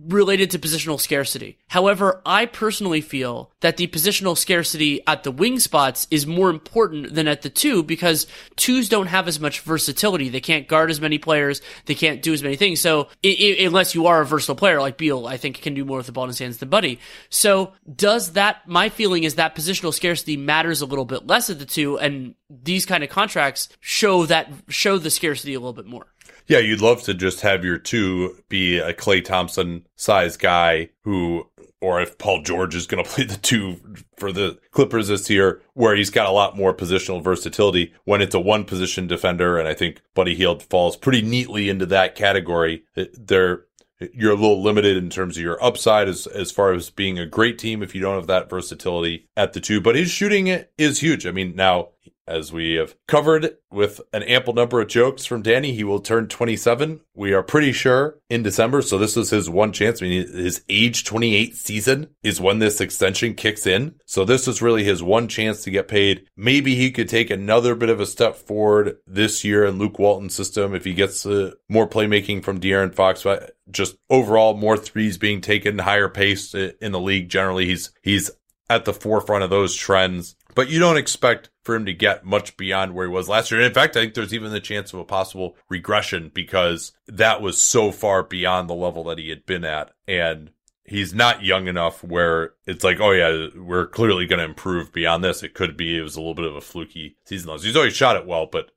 related to positional scarcity. However, I personally feel that the positional scarcity at the wing spots is more important than at the two because twos don't have as much versatility. They can't guard as many players. They can't do as many things. So I- I- unless you are a versatile player like Beal, I think can do more with the ball in his hands than Buddy. So does that, my feeling is that positional scarcity matters a little bit less at the two and these kind of contracts show that, show the scarcity a little bit more. Yeah, you'd love to just have your two be a Klay Thompson size guy who, or if Paul George is going to play the two for the Clippers this year, where he's got a lot more positional versatility when it's a one position defender. And I think Buddy Hield falls pretty neatly into that category. Uh, they're, you're a little limited in terms of your upside as as far as being a great team if you don't have that versatility at the two. But his shooting is huge. I mean, now as we have covered with an ample number of jokes from Danny, he will turn 27. We are pretty sure in December. So this is his one chance. I mean, his age 28 season is when this extension kicks in. So this is really his one chance to get paid. Maybe he could take another bit of a step forward this year in Luke Walton's system if he gets uh, more playmaking from De'Aaron Fox. But just overall, more threes being taken, higher pace in the league. Generally, he's he's at the forefront of those trends. But you don't expect for him to get much beyond where he was last year. in fact, I think there's even the chance of a possible regression because that was so far beyond the level that he had been at. And he's not young enough where it's like, oh yeah, we're clearly going to improve beyond this. It could be it was a little bit of a fluky season. He's always shot it well, but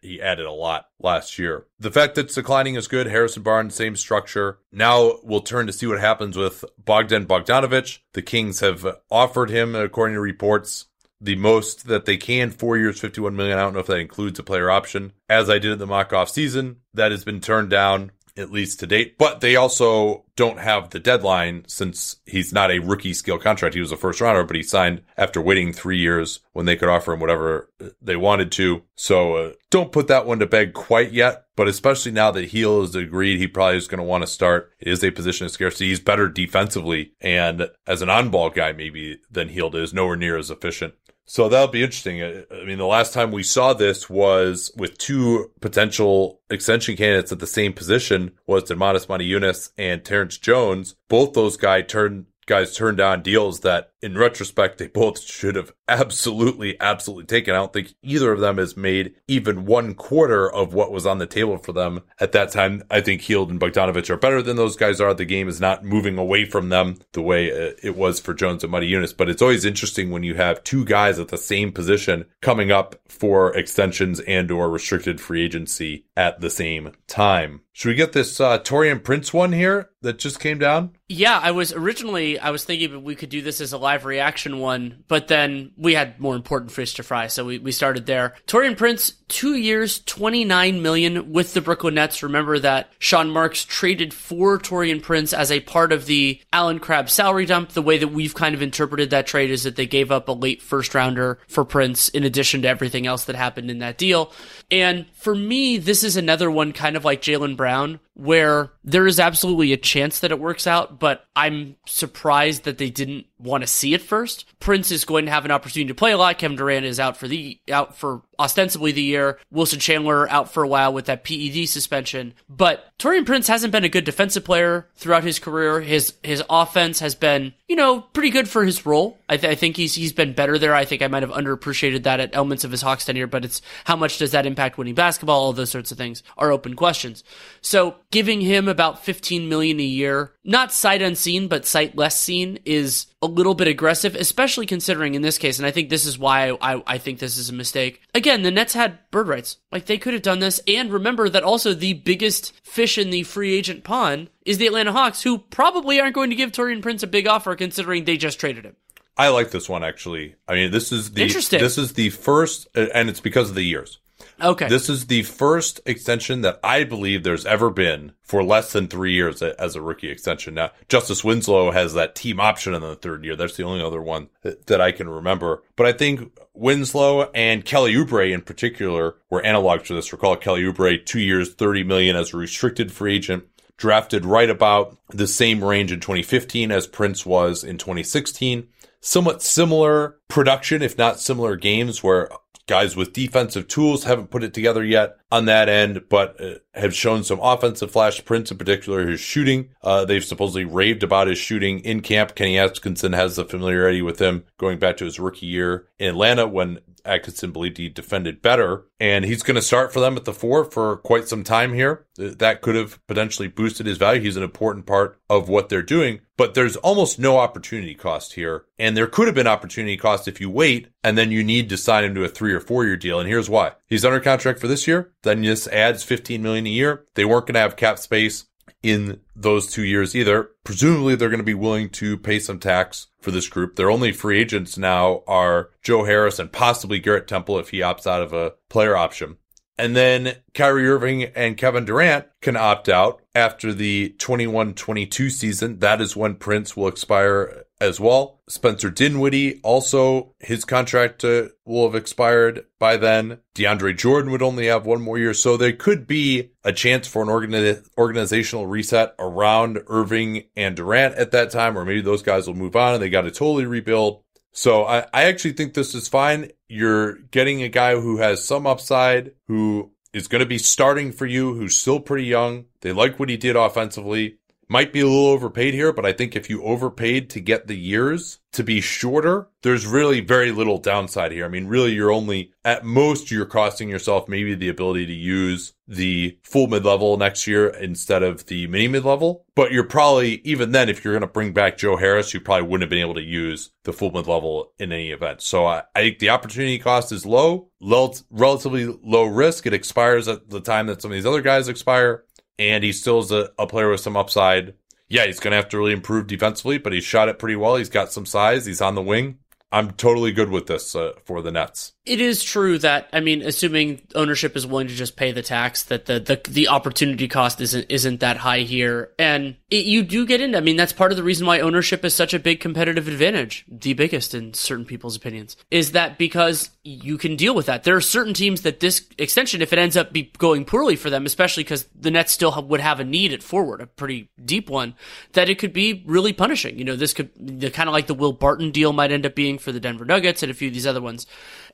he added a lot last year. The fact that it's declining is good. Harrison Barnes, same structure. Now we'll turn to see what happens with Bogdan Bogdanovic. The Kings have offered him, according to reports, the most that they can, four years, 51 million. I don't know if that includes a player option. As I did in the mock off season, that has been turned down at least to date. But they also don't have the deadline since he's not a rookie skill contract. He was a first rounder, but he signed after waiting three years when they could offer him whatever they wanted to. So uh, don't put that one to bed quite yet. But especially now that Hield has agreed, he probably is going to want to start. It is a position of scarcity. He's better defensively and as an on ball guy, maybe than Hield is, nowhere near as efficient. So that'll be interesting. Uh, I mean, the last time we saw this was with two potential extension candidates at the same position was Donatas Motiejunas and Terrence Jones. Both those guys turned guys turned down deals that in retrospect they both should have absolutely absolutely taken. I don't think either of them has made even one quarter of what was on the table for them at that time. I think Hield and bogdanovic are better than those guys are. The game is not moving away from them the way uh, it was for jones and Motiejunas but it's always interesting when you have two guys at the same position coming up for extensions and or restricted free agency at the same time should we get this uh, Taurean Prince one here that just came down? Yeah, I was originally I was thinking we could do this as a live reaction one, but then we had more important fish to fry, so we, we started there. Taurean Prince, two years, twenty nine million with the Brooklyn Nets. Remember that Sean Marks traded for Taurean Prince as a part of the Allen Crabbe salary dump. The way that we've kind of interpreted that trade is that they gave up a late first rounder for Prince in addition to everything else that happened in that deal. And for me, this is another one kind of like Jaylen Brown, where there is absolutely a chance that it works out, but I'm surprised that they didn't want to see it first. Prince is going to have an opportunity to play a lot. Kevin Durant is out for the out for ostensibly the year. Wilson Chandler out for a while with that PED suspension. But Taurean Prince hasn't been a good defensive player throughout his career. His his offense has been, you know, pretty good for his role. I, th- I think he's he's been better there. I think I might have underappreciated that at elements of his Hawks tenure, but it's how much does that impact winning basketball? All those sorts of things are open questions. So giving him about 15 million a year, not sight unseen, but sight less seen is a little bit aggressive, especially considering in this case, and I think this is why I, I think this is a mistake. Again, the Nets had bird rights. Like they could have done this. And remember that also the biggest fish in the free agent pond is the Atlanta Hawks, who probably aren't going to give Taurean Prince a big offer considering they just traded him. I like this one actually. I mean, this is the Interesting. this is the first, and it's because of the years. Okay. This is the first extension that I believe there's ever been for less than three years as a rookie extension. Now, Justice Winslow has that team option in the third year. That's the only other one that I can remember. But I think Winslow and Kelly Oubre in particular were analogs to this. Recall Kelly Oubre, two years, 30 million as a restricted free agent drafted right about the same range in 2015 as Prince was in 2016. Somewhat similar production, if not similar games, where guys with defensive tools haven't put it together yet, on that end, but uh, have shown some offensive flash. Prince, in particular, his shooting. Uh, they've supposedly raved about his shooting in camp. Kenny Atkinson has the familiarity with him going back to his rookie year in Atlanta when Atkinson believed he defended better. And he's going to start for them at the four for quite some time here. That could have potentially boosted his value. He's an important part of what they're doing, but there's almost no opportunity cost here. And there could have been opportunity cost if you wait and then you need to sign him to a three or four year deal. And here's why. He's under contract for this year. Then this adds 15 million a year. They weren't going to have cap space in those two years either. Presumably they're going to be willing to pay some tax for this group. Their only free agents now are Joe Harris and possibly Garrett Temple if he opts out of a player option. And then Kyrie Irving and Kevin Durant can opt out after the 21 22 season. That is when Prince will expire as well. Spencer Dinwiddie also, his contract uh, will have expired by then. DeAndre Jordan would only have one more year. So there could be a chance for an organi- organizational reset around Irving and Durant at that time, or maybe those guys will move on and they got to totally rebuild. So I, I actually think this is fine. You're getting a guy who has some upside, who is going to be starting for you, who's still pretty young. They like what he did offensively. Might be a little overpaid here, but I think if you overpaid to get the years to be shorter, there's really very little downside here. I mean, really, you're only at most you're costing yourself maybe the ability to use the full mid level next year instead of the mini mid level. But you're probably even then, if you're going to bring back Joe Harris, you probably wouldn't have been able to use the full mid level in any event. So I, I think the opportunity cost is low, low, relatively low risk. It expires at the time that some of these other guys expire and he still is a, a player with some upside. Yeah, he's going to have to really improve defensively, but he shot it pretty well. He's got some size. He's on the wing. I'm totally good with this uh, for the Nets it is true that I mean, assuming ownership is willing to just pay the tax, that the the, the opportunity cost isn't isn't that high here, and it, you do get into. I mean, that's part of the reason why ownership is such a big competitive advantage, the biggest in certain people's opinions, is that because you can deal with that. There are certain teams that this extension, if it ends up be going poorly for them, especially because the Nets still have, would have a need at forward, a pretty deep one, that it could be really punishing. You know, this could the kind of like the Will Barton deal might end up being for the Denver Nuggets and a few of these other ones.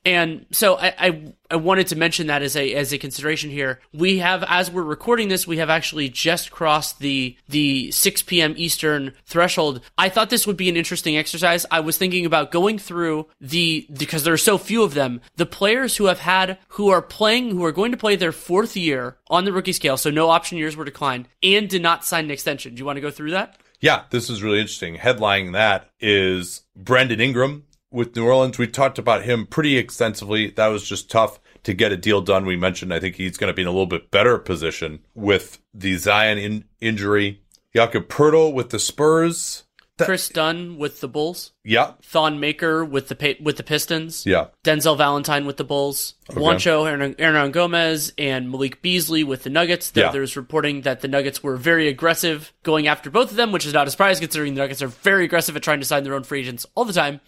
And so I, I, I wanted to mention that as a as a consideration here. We have, as we're recording this, we have actually just crossed the the 6 p.m. Eastern threshold. I thought this would be an interesting exercise. I was thinking about going through the because there are so few of them. The players who have had who are playing who are going to play their fourth year on the rookie scale, so no option years were declined, and did not sign an extension. Do you want to go through that? Yeah, this is really interesting. Headlining that is Brandon Ingram, with New Orleans. We talked about him pretty extensively. That was just tough to get a deal done. We mentioned I think he's going to be in a little bit better position with the Zion in- injury. Jakob Poeltl with the Spurs. That, Kris Dunn with the Bulls. Yeah. Thon Maker with the with the Pistons. Yeah. Denzel Valentine with the Bulls. Okay. Juancho Hernangomez and Malik Beasley with the Nuggets. There, yeah. There's reporting that the Nuggets were very aggressive going after both of them, which is not a surprise considering the Nuggets are very aggressive at trying to sign their own free agents all the time.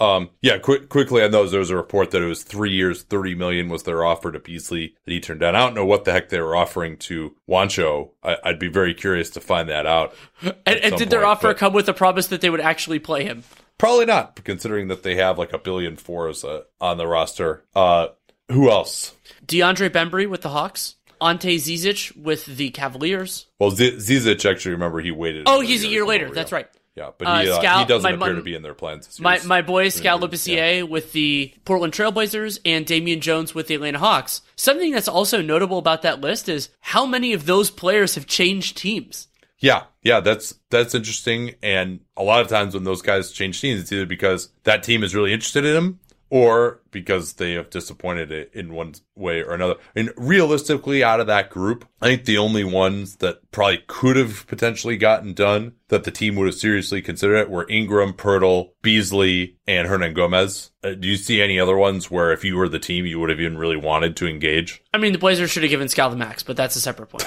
Um, yeah, quick, quickly on those, there was a report that it was three years, 30 million was their offer to Beasley that he turned down. I don't know what the heck they were offering to Juancho. I, would be very curious to find that out. and, and did point, their offer come with a promise that they would actually play him? Probably not, considering that they have like a billion fours uh, on the roster. Uh, who else? DeAndre Bembry with the Hawks. Ante Zizic with the Cavaliers. Well, Z- Zizic actually, remember he waited. Oh, he's a year later. That's right. Yeah, but he, uh, Scal- he doesn't my, appear to be in their plans. My my boy Skal Labissiere yeah. with the Portland Trailblazers and Damian Jones with the Atlanta Hawks. Something that's also notable about that list is how many of those players have changed teams. Yeah, yeah, that's that's interesting. And a lot of times when those guys change teams, it's either because that team is really interested in them or because they have disappointed it in one way or another. And realistically, out of that group, I think the only ones that probably could have potentially gotten done that the team would have seriously considered it were Ingram, Poeltl, Beasley, and Hernangomez. Uh, do you see any other ones where if you were the team, you would have even really wanted to engage? I mean, the Blazers should have given Skal the max, but that's a separate point.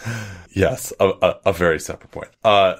yes, a, a, a, very separate point. Uh,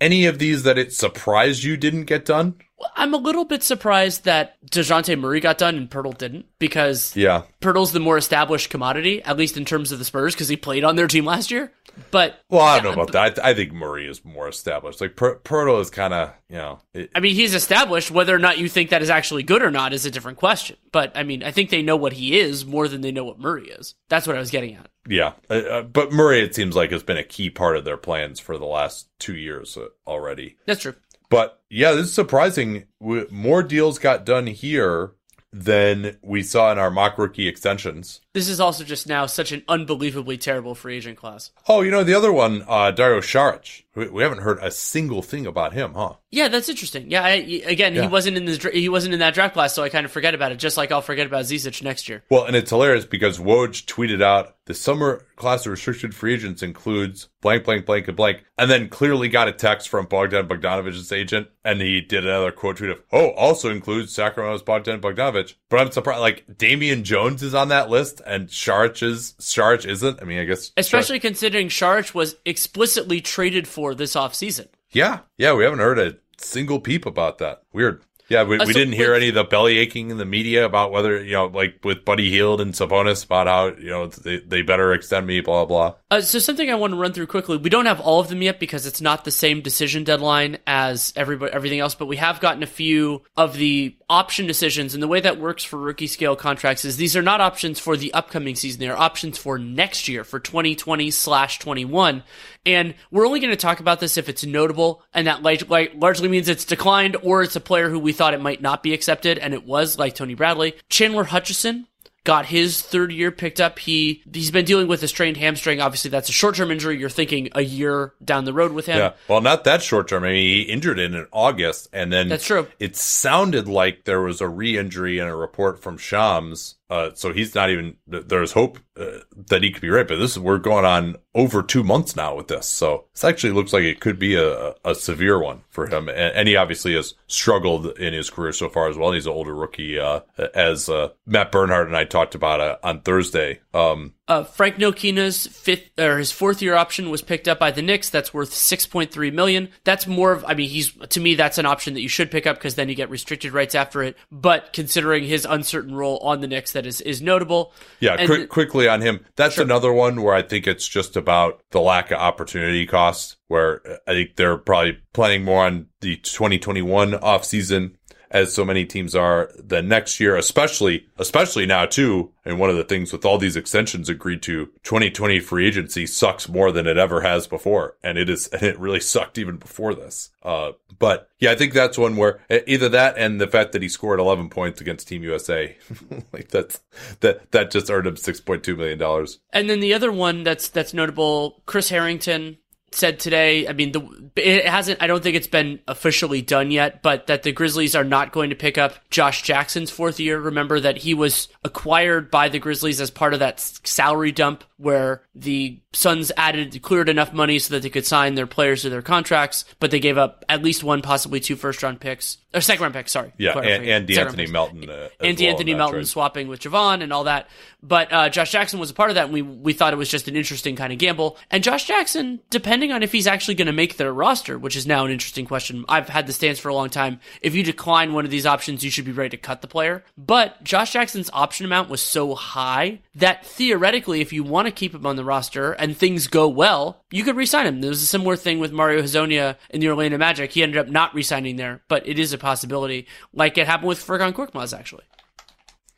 any of these that it surprised you didn't get done? I'm a little bit surprised that Dejounte Murray got done and Poeltl didn't because yeah. Poeltl's the more established commodity, at least in terms of the Spurs, because he played on their team last year. But well, I don't yeah, know about that. I, th- I, think Murray is more established. Like Poeltl is kind of you know. It, I mean, he's established. Whether or not you think that is actually good or not is a different question. But I mean, I think they know what he is more than they know what Murray is. That's what I was getting at. Yeah, uh, uh but Murray, it seems like, has been a key part of their plans for the last two years uh, already. That's true. But yeah, this is surprising. More deals got done here than we saw in our mock rookie extensions. This is also just now such an unbelievably terrible free agent class. Oh, you know the other one, uh, Dario Saric. We, we haven't heard a single thing about him, huh? Yeah, that's interesting. Yeah, I, again, yeah. he wasn't in this. He wasn't in that draft class, so I kind of forget about it. Just like I'll forget about Zizic next year. Well, and it's hilarious because Woj tweeted out the summer class of restricted free agents includes blank, blank, blank, and blank, and then clearly got a text from Bogdan Bogdanovic's agent, and he did another quote tweet of, "Oh, also includes Sacramento's Bogdan Bogdanovic." But I'm surprised, like Damian Jones is on that list, and Saric is Saric isn't. I mean, I guess especially considering Saric was explicitly traded for this offseason. Yeah, yeah, we haven't heard a single peep about that. Weird. Yeah, we, uh, we so didn't hear with, any of the belly aching in the media about whether, you know, like with Buddy Hield and Sabonis about how, you know, they, they better extend me, blah, blah. Uh, so something I want to run through quickly. We don't have all of them yet because it's not the same decision deadline as everybody, everything else, but we have gotten a few of the option decisions. And the way that works for rookie scale contracts is these are not options for the upcoming season. They are options for next year, for 2020 slash 21. And we're only going to talk about this if it's notable, and that like, like, largely means it's declined or it's a player who we thought it might not be accepted, and it was, like Tony Bradley. Chandler Hutchison got his third year picked up. He he's been dealing with a strained hamstring. Obviously, that's a short term injury. You're thinking a year down the road with him. Yeah. Well, not that short term. I mean, he injured it in August, and then that's true. It sounded like there was a re injury in a report from Shams uh, so he's not even. There's hope uh, that he could be right, but this is we're going on over two months now with this. So this actually looks like it could be a, a severe one for him, and, and, he obviously has struggled in his career so far as well. He's an older rookie, uh, as uh, Matt Bernhardt and I talked about uh, on Thursday. Um, uh, Frank Ntilikina's fifth or his fourth year option was picked up by the Knicks. That's worth six point three million. That's more of I mean he's to me that's an option that you should pick up because then you get restricted rights after it. But considering his uncertain role on the Knicks, that is is notable. Yeah, and, quickly on him. That's sure. another one where I think it's just about the lack of opportunity cost. Where I think they're probably planning more on the 2021 offseason as so many teams are the next year, especially, especially now too. And one of the things with all these extensions agreed to, 2020 free agency sucks more than it ever has before. And it is, and it really sucked even before this. Uh, but yeah, I think that's one where either that and the fact that he scored 11 points against Team USA, like that's, that, that just earned him $6.2 million. And then the other one that's, that's notable, Chris Herrington, said today, I mean, the, it hasn't, I don't think it's been officially done yet, but that the Grizzlies are not going to pick up Josh Jackson's fourth year. Remember that he was acquired by the Grizzlies as part of that salary dump where the Suns added, cleared enough money so that they could sign their players to their contracts, but they gave up at least one, possibly two first round picks, or second round picks, sorry. Yeah, and, and De'Anthony Melton. Uh, and De'Anthony well Melton swapping with Jevon and all that. But uh, Josh Jackson was a part of that, and we, we thought it was just an interesting kind of gamble. And Josh Jackson, depending on if he's actually going to make their roster, which is now an interesting question. I've had the stance for a long time. If you decline one of these options, you should be ready to cut the player. But Josh Jackson's option amount was so high that theoretically, if you want to keep him on the roster and things go well, you could re-sign him. There was a similar thing with Mario Hezonja in the Orlando Magic. He ended up not re-signing there, but it is a possibility, like it happened with Furkan Korkmaz, actually.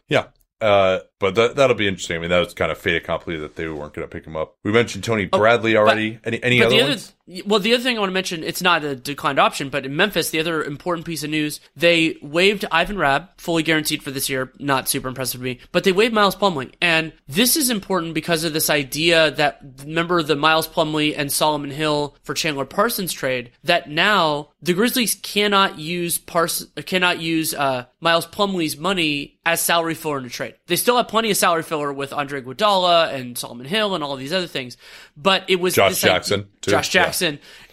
Yeah, uh, but that that'll be interesting. I mean, that was kind of fait accompli that they weren't going to pick him up. We mentioned Tony oh, Bradley oh, already. Any any other, other ones? Well, the other thing I want to mention, it's not a declined option, but in Memphis, the other important piece of news, they waived Ivan Rabb, fully guaranteed for this year. Not super impressive to me, but they waived Miles Plumlee. and this is important because of this idea that remember the Miles Plumlee and Solomon Hill for Chandler Parsons trade. That now the Grizzlies cannot use cannot use uh, Miles Plumlee's money as salary filler in a trade. They still have plenty of salary filler with Andre Iguodala and Solomon Hill and all these other things, but it was Josh Jackson. Idea, Josh Jackson. Yeah.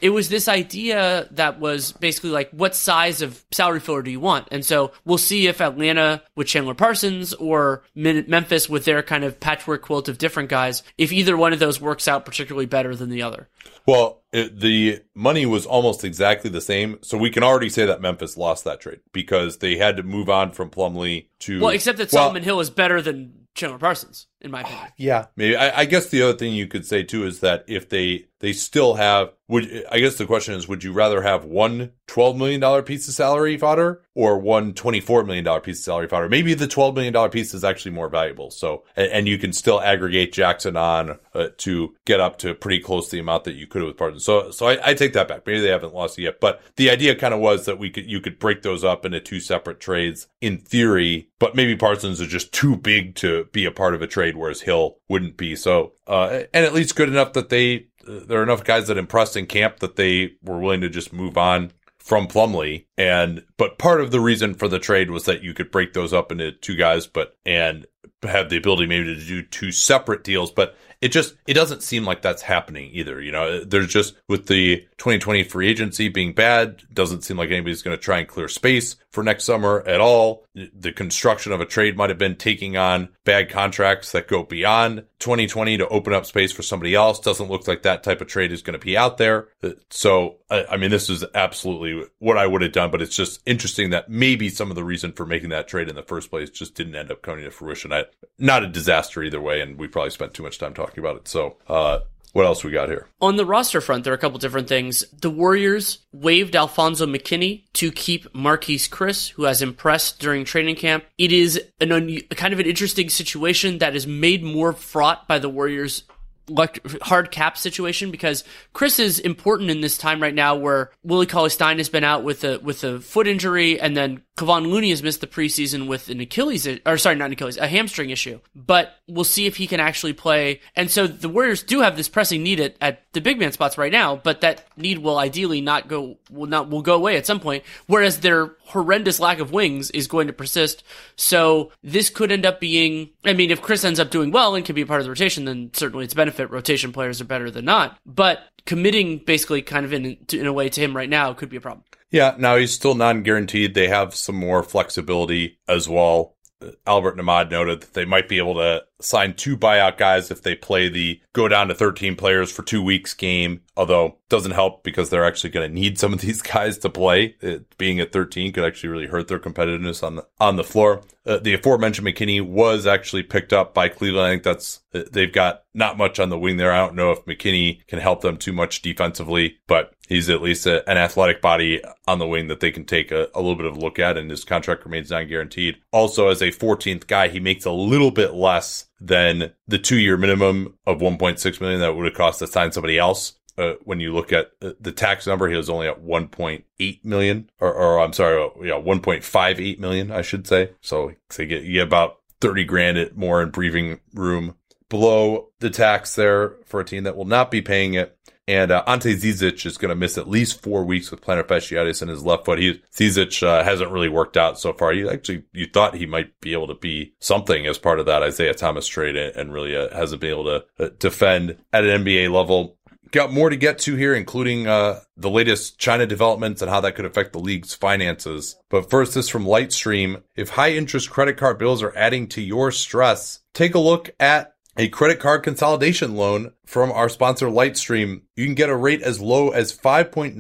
It was this idea that was basically like, what size of salary filler do you want? And so we'll see if Atlanta with Chandler Parsons or Memphis with their kind of patchwork quilt of different guys, if either one of those works out particularly better than the other. Well, it, the money was almost exactly the same, so we can already say that Memphis lost that trade because they had to move on from Plumlee to well, except that Solomon Hill is better than Chandler Parsons. In my opinion. Yeah, maybe. I, I, guess the other thing you could say too is that if they they still have would I guess the question is would you rather have one $12 million piece of salary fodder or one $24 million piece of salary fodder? Maybe the $12 million piece is actually more valuable. So, and, and you can still aggregate Jackson on uh, to get up to pretty close to the amount that you could have with Parsons. So, so I, I take that back. Maybe they haven't lost it yet, but the idea kind of was that we could, you could break those up into two separate trades in theory, but maybe Parsons is just too big to be a part of a trade, whereas Hill wouldn't be. So, uh, and at least good enough that they there are enough guys that impressed in camp that they were willing to just move on from Plumlee. And but part of the reason for the trade was that you could break those up into two guys, but and have the ability maybe to do two separate deals. But it just it doesn't seem like that's happening either. You know, there's just with the 2020 free agency being bad, doesn't seem like anybody's going to try and clear space for next summer at all. The construction of a trade might have been taking on bad contracts that go beyond 2020 to open up space for somebody else. Doesn't look like that type of trade is going to be out there. So, I, mean, this is absolutely what I would have done, but it's just interesting that maybe some of the reason for making that trade in the first place just didn't end up coming to fruition. I, not a disaster either way, and we probably spent too much time talking about it. So, uh, what else we got here? On the roster front, there are a couple different things. The Warriors waived Alfonzo McKinney to keep Marquese Chriss, who has impressed during training camp. It is an un- kind of an interesting situation that is made more fraught by the Warriors hard cap situation because Chriss is important in this time right now where Willie Cauley Stein has been out with a with a foot injury and then Kevon Looney has missed the preseason with an Achilles or sorry not an Achilles a hamstring issue. But we'll see if he can actually play. And so the Warriors do have this pressing need at, at the big man spots right now but that need will ideally not go will not will go away at some point whereas their horrendous lack of wings is going to persist. So this could end up being I mean if Chriss ends up doing well and can be a part of the rotation then certainly it's benefit Rotation players are better than not. But committing basically kind of in, in a way to him right now could be a problem. Yeah, now he's still non guaranteed. They have some more flexibility as well. Albert Nahmad noted that they might be able to sign two buyout guys if they play the go down to 13 players for two weeks game. Although doesn't help because they're actually going to need some of these guys to play. It, being at 13 could actually really hurt their competitiveness on the on the floor. Uh, the aforementioned McKinney was actually picked up by Cleveland. I think that's they've got not much on the wing there. I don't know if McKinney can help them too much defensively, but he's at least a, an athletic body on the wing that they can take a, a little bit of a look at. And his contract remains non guaranteed. Also, as a 14th guy, he makes a little bit less than the two year minimum of 1.6 million that would have cost to sign somebody else. Uh, when you look at the tax number, he was only at 1.8 million, or, or I'm sorry, uh, yeah, 1.58 million, I should say. So, so you, get, you get about 30 grand more in breathing room below the tax there for a team that will not be paying it. And uh, Ante Zizic is going to miss at least four weeks with plantar fasciitis in his left foot. He Zizic uh, hasn't really worked out so far. You actually you thought he might be able to be something as part of that Isaiah Thomas trade, and really uh, hasn't been able to uh, defend at an NBA level. Got more to get to here, including uh, the latest China developments and how that could affect the league's finances. But first, this from Lightstream. If high interest credit card bills are adding to your stress, take a look at a credit card consolidation loan from our sponsor Lightstream. You can get a rate as low as 5.95%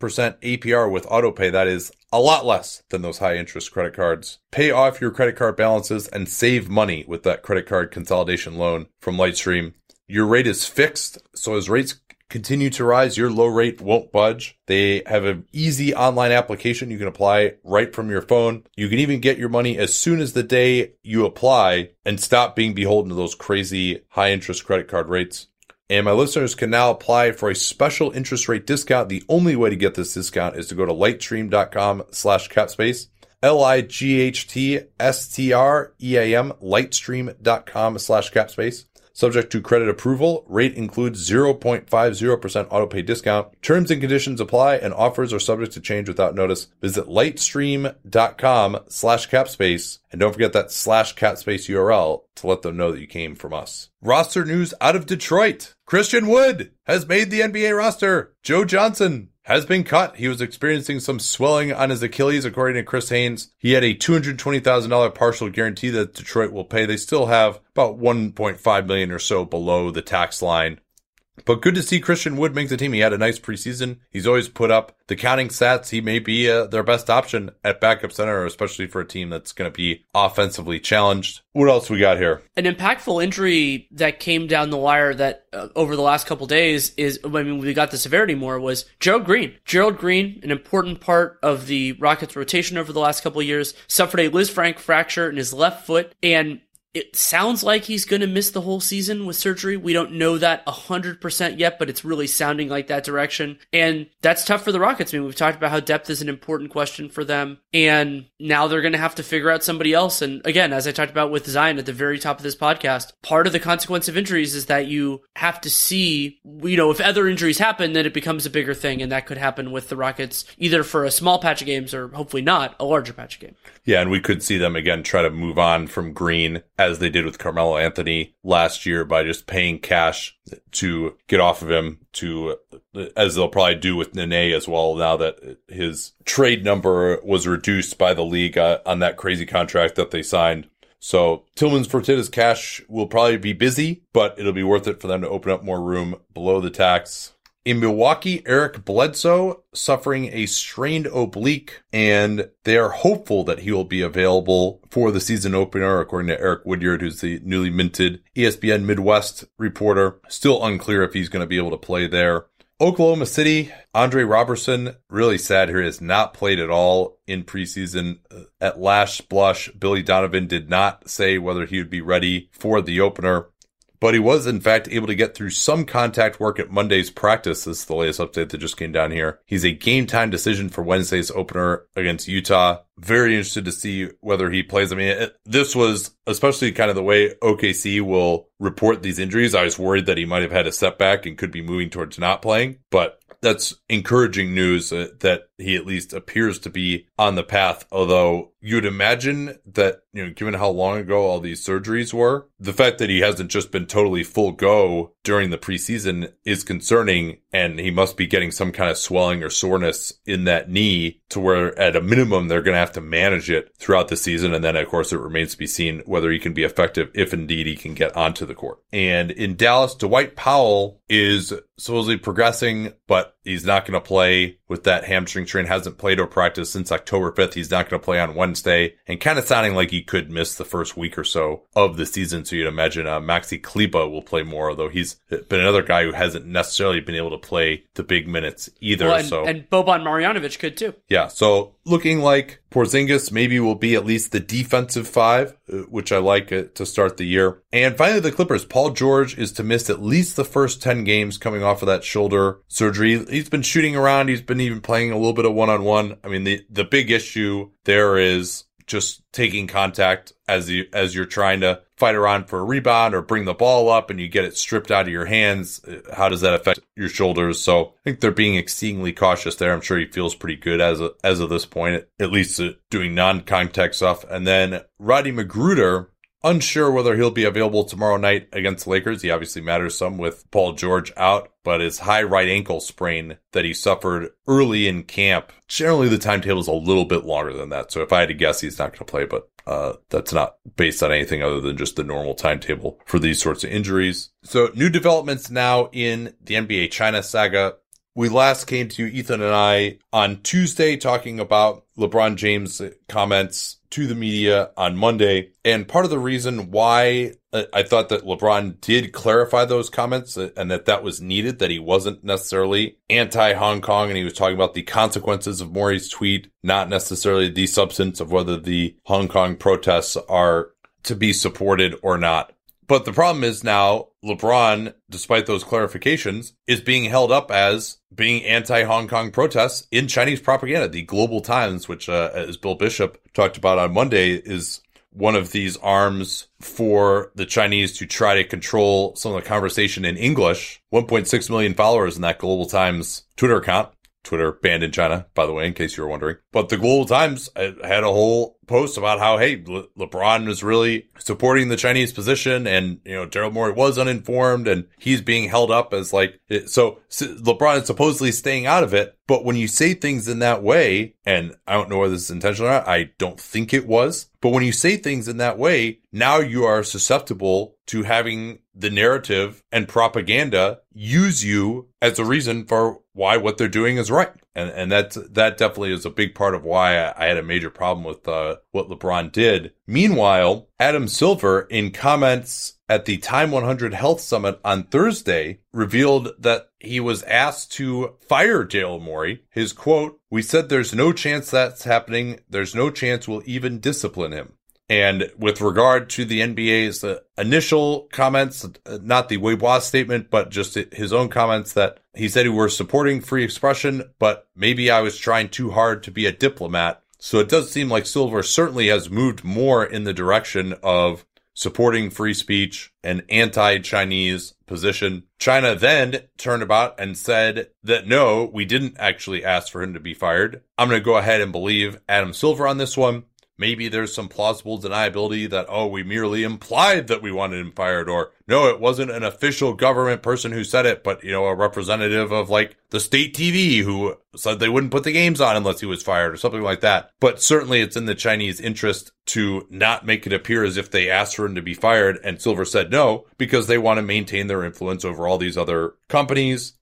APR with autopay. That is a lot less than those high interest credit cards. Pay off your credit card balances and save money with that credit card consolidation loan from Lightstream. Your rate is fixed, so as rates continue to rise, your low rate won't budge. They have an easy online application you can apply right from your phone. You can even get your money as soon as the day you apply and stop being beholden to those crazy high interest credit card rates. And my listeners can now apply for a special interest rate discount. The only way to get this discount is to go to lightstream.com slash capspace. L-I-G-H-T-S-T-R-E-A-M, lightstream.com slash capspace. Subject to credit approval, rate includes 0.50% autopay discount. Terms and conditions apply and offers are subject to change without notice. Visit lightstream.com slash capspace and don't forget that slash capspace URL to let them know that you came from us. Roster news out of Detroit. Christian Wood has made the NBA roster. Joe Johnson has been cut. He was experiencing some swelling on his Achilles, according to Chris Haynes. He had a $220,000 partial guarantee that Detroit will pay. They still have about 1.5 million or so below the tax line. But good to see Christian Wood make the team. He had a nice preseason. He's always put up the counting stats. He may be uh, their best option at backup center, especially for a team that's going to be offensively challenged. What else we got here? An impactful injury that came down the wire that uh, over the last couple days is, I mean, we got the severity more was Gerald Green. Gerald Green, an important part of the Rockets rotation over the last couple years, suffered a Liz Lisfranc fracture in his left foot and it sounds like he's going to miss the whole season with surgery. We don't know that 100% yet, but it's really sounding like that direction. And that's tough for the Rockets. I mean, we've talked about how depth is an important question for them. And now they're going to have to figure out somebody else. And again, as I talked about with Zion at the very top of this podcast, part of the consequence of injuries is that you have to see, you know, if other injuries happen, then it becomes a bigger thing. And that could happen with the Rockets either for a small patch of games or hopefully not a larger patch of games. Yeah. And we could see them again try to move on from Green as they did with Carmelo Anthony last year by just paying cash to get off of him to as they'll probably do with Nene as well now that his trade number was reduced by the league uh, on that crazy contract that they signed. So Tilman's Fertitta's cash will probably be busy, but it'll be worth it for them to open up more room below the tax in Milwaukee, Eric Bledsoe suffering a strained oblique, and they are hopeful that he will be available for the season opener, according to Eric Woodyard, who's the newly minted ESPN Midwest reporter. Still unclear if he's going to be able to play there. Oklahoma City, Andre Roberson, really sad here, has not played at all in preseason. At last blush, Billy Donovan did not say whether he would be ready for the opener but he was in fact able to get through some contact work at Monday's practice. This is the latest update that just came down here. He's a game time decision for Wednesday's opener against Utah. Very interested to see whether he plays. I mean, it, this was especially kind of the way OKC will report these injuries. I was worried that he might have had a setback and could be moving towards not playing, but that's encouraging news uh, that he at least appears to be on the path. Although you'd imagine that, you know, given how long ago all these surgeries were, the fact that he hasn't just been totally full go during the preseason is concerning. And he must be getting some kind of swelling or soreness in that knee to where at a minimum, they're going to have to manage it throughout the season. And then, of course, it remains to be seen whether he can be effective if indeed he can get onto the court. And in Dallas, Dwight Powell is supposedly progressing, but he's not going to play with that hamstring strain. Hasn't played or practiced since October 5th. He's not going to play on Wednesday and kind of sounding like he could miss the first week or so of the season. So you'd imagine uh, Maxi Kleber will play more, although he's been another guy who hasn't necessarily been able to play the big minutes either. Well, and, so and Boban Marjanovic could too. Yeah. So looking like Porzingis maybe will be at least the defensive five, which I like uh, to start the year. And finally, the Clippers. Paul George is to miss at least the first 10 games coming off of that shoulder surgery. He's been shooting around. He's been even playing a little bit of one on one. I mean, the, the big issue there is just taking contact as you as you're trying to fight around for a rebound or bring the ball up and you get it stripped out of your hands how does that affect your shoulders so i think they're being exceedingly cautious there i'm sure he feels pretty good as of, as of this point at least uh, doing non-contact stuff and then rodney mcgruder Unsure whether he'll be available tomorrow night against the Lakers. He obviously matters some with Paul George out, but his high right ankle sprain that he suffered early in camp, generally the timetable is a little bit longer than that. So if I had to guess, he's not going to play, but uh, that's not based on anything other than just the normal timetable for these sorts of injuries. So new developments now in the NBA China saga. We last came to Ethan and I on Tuesday talking about LeBron James comments to the media on Monday. And part of the reason why uh, I thought that LeBron did clarify those comments uh, and that that was needed, that he wasn't necessarily anti Hong Kong and he was talking about the consequences of Morey's tweet, not necessarily the substance of whether the Hong Kong protests are to be supported or not. But the problem is now LeBron, despite those clarifications, is being held up as being anti Hong Kong protests in Chinese propaganda. The Global Times, which, uh, as Bill Bishop talked about on Monday, is one of these arms for the Chinese to try to control some of the conversation in English. 1.6 million followers in that Global Times Twitter account. Twitter banned in China, by the way, in case you were wondering. But the Global Times uh, had a whole post about how, hey, Le- LeBron was really supporting the Chinese position and, you know, Daryl Morey was uninformed and he's being held up as like, so, so LeBron is supposedly staying out of it. But when you say things in that way, and I don't know whether this is intentional or not, I don't think it was. But when you say things in that way, now you are susceptible to having the narrative and propaganda use you as a reason for why what they're doing is right. And, and that's, that definitely is a big part of why I, I had a major problem with, uh, what LeBron did. Meanwhile, Adam Silver in comments at the Time 100 Health Summit on Thursday revealed that he was asked to fire Daryl Morey. His quote, we said there's no chance that's happening. There's no chance we'll even discipline him. And with regard to the NBA's uh, initial comments, uh, not the Weibo statement, but just his own comments that he said he were supporting free expression, but maybe I was trying too hard to be a diplomat. So it does seem like Silver certainly has moved more in the direction of supporting free speech and anti-Chinese position. China then turned about and said that no, we didn't actually ask for him to be fired. I'm going to go ahead and believe Adam Silver on this one maybe there's some plausible deniability that, oh, we merely implied that we wanted him fired, or no, it wasn't an official government person who said it, but, you know, a representative of like the state TV who said they wouldn't put the games on unless he was fired or something like that. But certainly it's in the Chinese interest to not make it appear as if they asked for him to be fired. And Silver said no, because they want to maintain their influence over all these other companies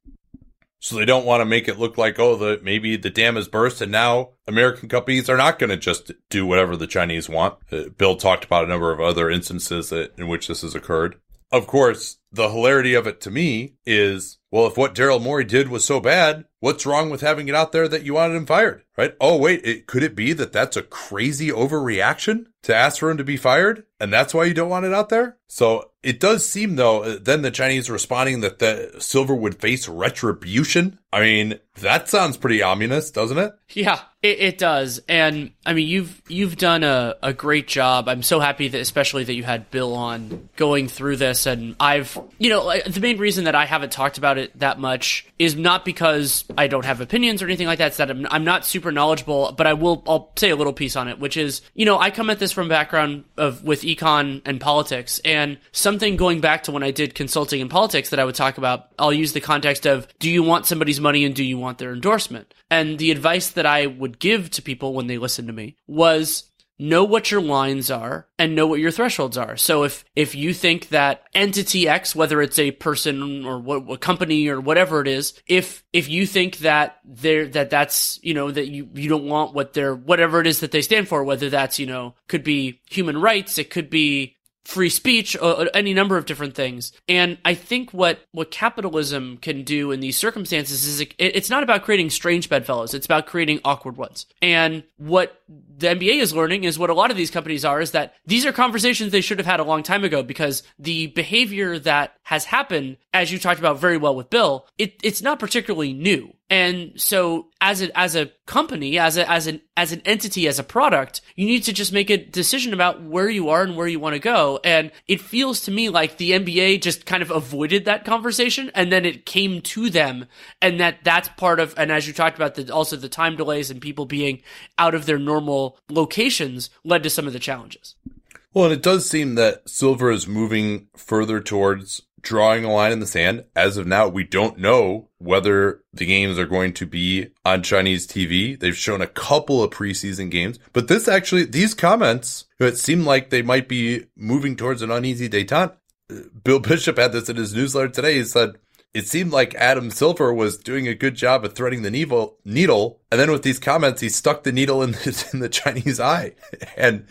so they don't want to make it look like, oh, the maybe the dam has burst and now American companies are not going to just do whatever the Chinese want. Uh, Bill talked about a number of other instances that, in which this has occurred. Of course, the hilarity of it to me is, well, if what Daryl Morey did was so bad, what's wrong with having it out there that you wanted him fired? Right? Oh, wait, it, could it be that that's a crazy overreaction to ask for him to be fired? And that's why you don't want it out there? So it does seem though, uh, then the Chinese responding that the silver would face retribution. I mean, that sounds pretty ominous, doesn't it? Yeah, it, it, does. And I mean, you've you've done a, a great job. I'm so happy that, especially that you had Bill on going through this. And I've, you know, the main reason that I haven't talked about it that much is not because I don't have opinions or anything like that. It's that I'm, I'm not super knowledgeable, but I will. I'll say a little piece on it, which is, you know, I come at this from background of with econ and politics, and something going back to when I did consulting in politics that I would talk about. I'll use the context of, do you want somebody's money and do you want their endorsement? And the advice that I would give to people when they listen to me was know what your lines are and know what your thresholds are. So if if you think that entity X, whether it's a person or what company or whatever it is, if if you think that they're that that's you know that you you don't want what they're whatever it is that they stand for, whether that's you know could be human rights, it could be free speech, uh, any number of different things. And I think what what capitalism can do in these circumstances is it, it's not about creating strange bedfellows; it's about creating awkward ones. And what the NBA is learning is what a lot of these companies are is that these are conversations they should have had a long time ago because the behavior that has happened, as you talked about very well with Bill, it, it's not particularly new. And so as a, as a company, as a, as an, as an entity, as a product, you need to just make a decision about where you are and where you want to go. And it feels to me like the NBA just kind of avoided that conversation and then it came to them and that that's part of, and as you talked about the, also the time delays and people being out of their normal locations led to some of the challenges. Well, and it does seem that Silver is moving further towards drawing a line in the sand. As of now, we don't know whether the games are going to be on Chinese TV. They've shown a couple of preseason games, but this actually, these comments, it seemed like they might be moving towards an uneasy detente. Bill Bishop had this in his newsletter today. He said, it seemed like Adam Silver was doing a good job of threading the needle, needle, and then with these comments, he stuck the needle in the, in the Chinese eye. And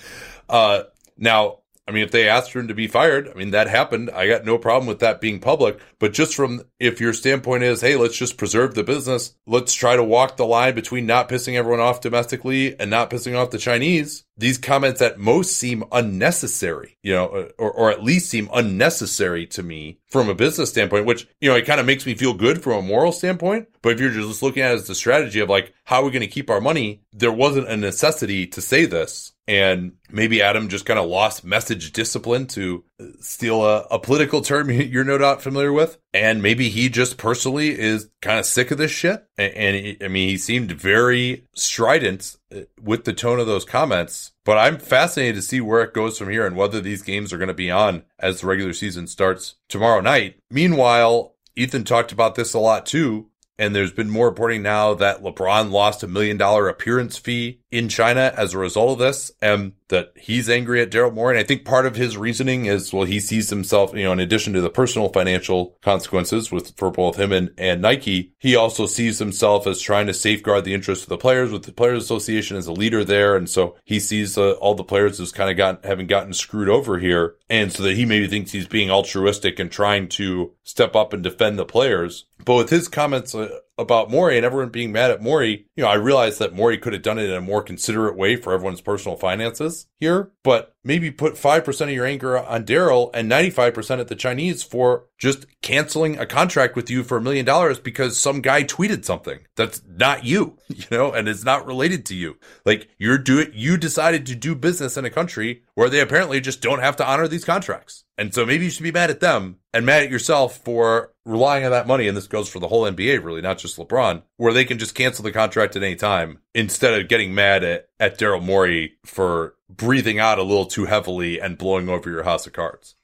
uh, now I mean, if they asked for him to be fired, I mean, that happened. I got no problem with that being public. But just from if your standpoint is, hey, let's just preserve the business, let's try to walk the line between not pissing everyone off domestically and not pissing off the Chinese. These comments at most seem unnecessary, you know, or, or at least seem unnecessary to me from a business standpoint, which, you know, it kind of makes me feel good from a moral standpoint. But if you're just looking at it as the strategy of like, how are we going to keep our money? There wasn't a necessity to say this. And maybe Adam just kind of lost message discipline to steal a, a, political term you're no doubt familiar with. And maybe he just personally is kind of sick of this shit. And, and he, I mean, he seemed very strident uh, with the tone of those comments. But I'm fascinated to see where it goes from here and whether these games are going to be on as the regular season starts tomorrow night. Meanwhile, Ethan talked about this a lot too. And there's been more reporting now that LeBron lost a million dollar appearance fee in China as a result of this, and that he's angry at Daryl Morey. And I think part of his reasoning is, well, he sees himself, you know, in addition to the personal financial consequences with for both him and, and Nike, he also sees himself as trying to safeguard the interests of the players with the Players Association as a leader there. And so he sees uh, all the players as kind of gotten, having gotten screwed over here. And so that he maybe thinks he's being altruistic and trying to step up and defend the players. But with his comments uh, about Morey and everyone being mad at Morey, you know, I realized that Morey could have done it in a more considerate way for everyone's personal finances here, but maybe put 5% of your anger on Daryl and 95% at the Chinese for just canceling a contract with you for a million dollars because some guy tweeted something that's not you, you know, and it's not related to you. Like you're doing, you decided to do business in a country where they apparently just don't have to honor these contracts. And so maybe you should be mad at them and mad at yourself for relying on that money. And this goes for the whole NBA, really, not just LeBron, where they can just cancel the contract at any time instead of getting mad at, at Daryl Morey for breathing out a little too heavily and blowing over your house of cards.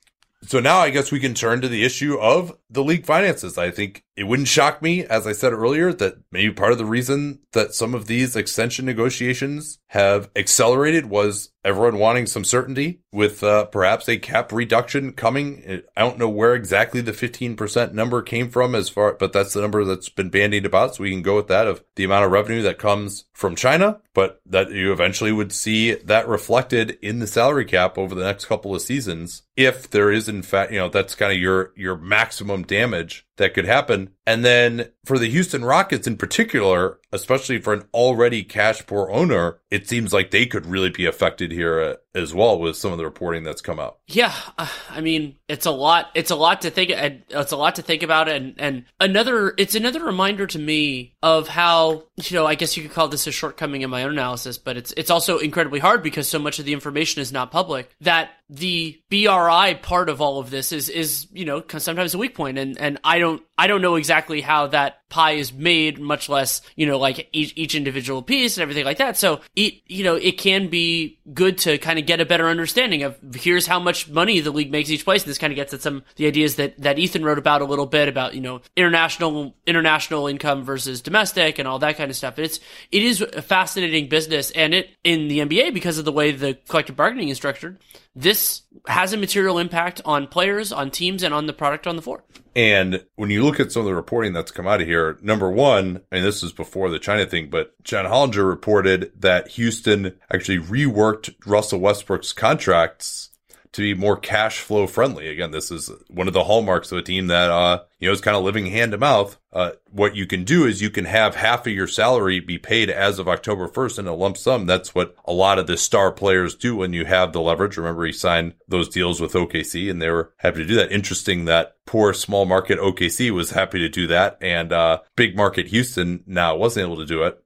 So now I guess we can turn to the issue of the league finances. I think it wouldn't shock me, as I said earlier, that maybe part of the reason that some of these extension negotiations have accelerated was everyone wanting some certainty with uh, perhaps a cap reduction coming. I don't know where exactly the 15% number came from as far, but that's the number that's been bandied about. So we can go with that of the amount of revenue that comes from China, but that you eventually would see that reflected in the salary cap over the next couple of seasons. If there is in fact, you know, that's kind of your, your maximum damage that could happen. And then for the Houston Rockets in particular, especially for an already cash poor owner, it seems like they could really be affected here uh, as well with some of the reporting that's come out. Yeah, uh, I mean, it's a lot. It's a lot to think. It's a lot to think about, and and another. It's another reminder to me of how you know. I guess you could call this a shortcoming in my own analysis, but it's it's also incredibly hard because so much of the information is not public. That the BRI part of all of this is is you know sometimes a weak point, and and I don't I don't know exactly how that pie is made, much less you know like each each individual piece and everything like that. So it you know it can be good to kind of get a better understanding of here's how much money the league makes each place. And this kind of gets at some the ideas that that Ethan wrote about a little bit about you know international international income versus domestic and all that kind of stuff. It's it is a fascinating business, and it in the NBA because of the way the collective bargaining is structured this has a material impact on players, on teams, and on the product on the floor. And when you look at some of the reporting that's come out of here, number one, and this is before the China thing, but John Hollinger reported that Houston actually reworked Russell Westbrook's contracts to be more cash flow friendly. Again, this is one of the hallmarks of a team that, uh, you know, is kind of living hand to mouth. Uh, what you can do is you can have half of your salary be paid as of October 1st in a lump sum. That's what a lot of the star players do when you have the leverage. Remember, he signed those deals with OKC and they were happy to do that. Interesting that poor small market OKC was happy to do that and, uh, big market Houston now wasn't able to do it.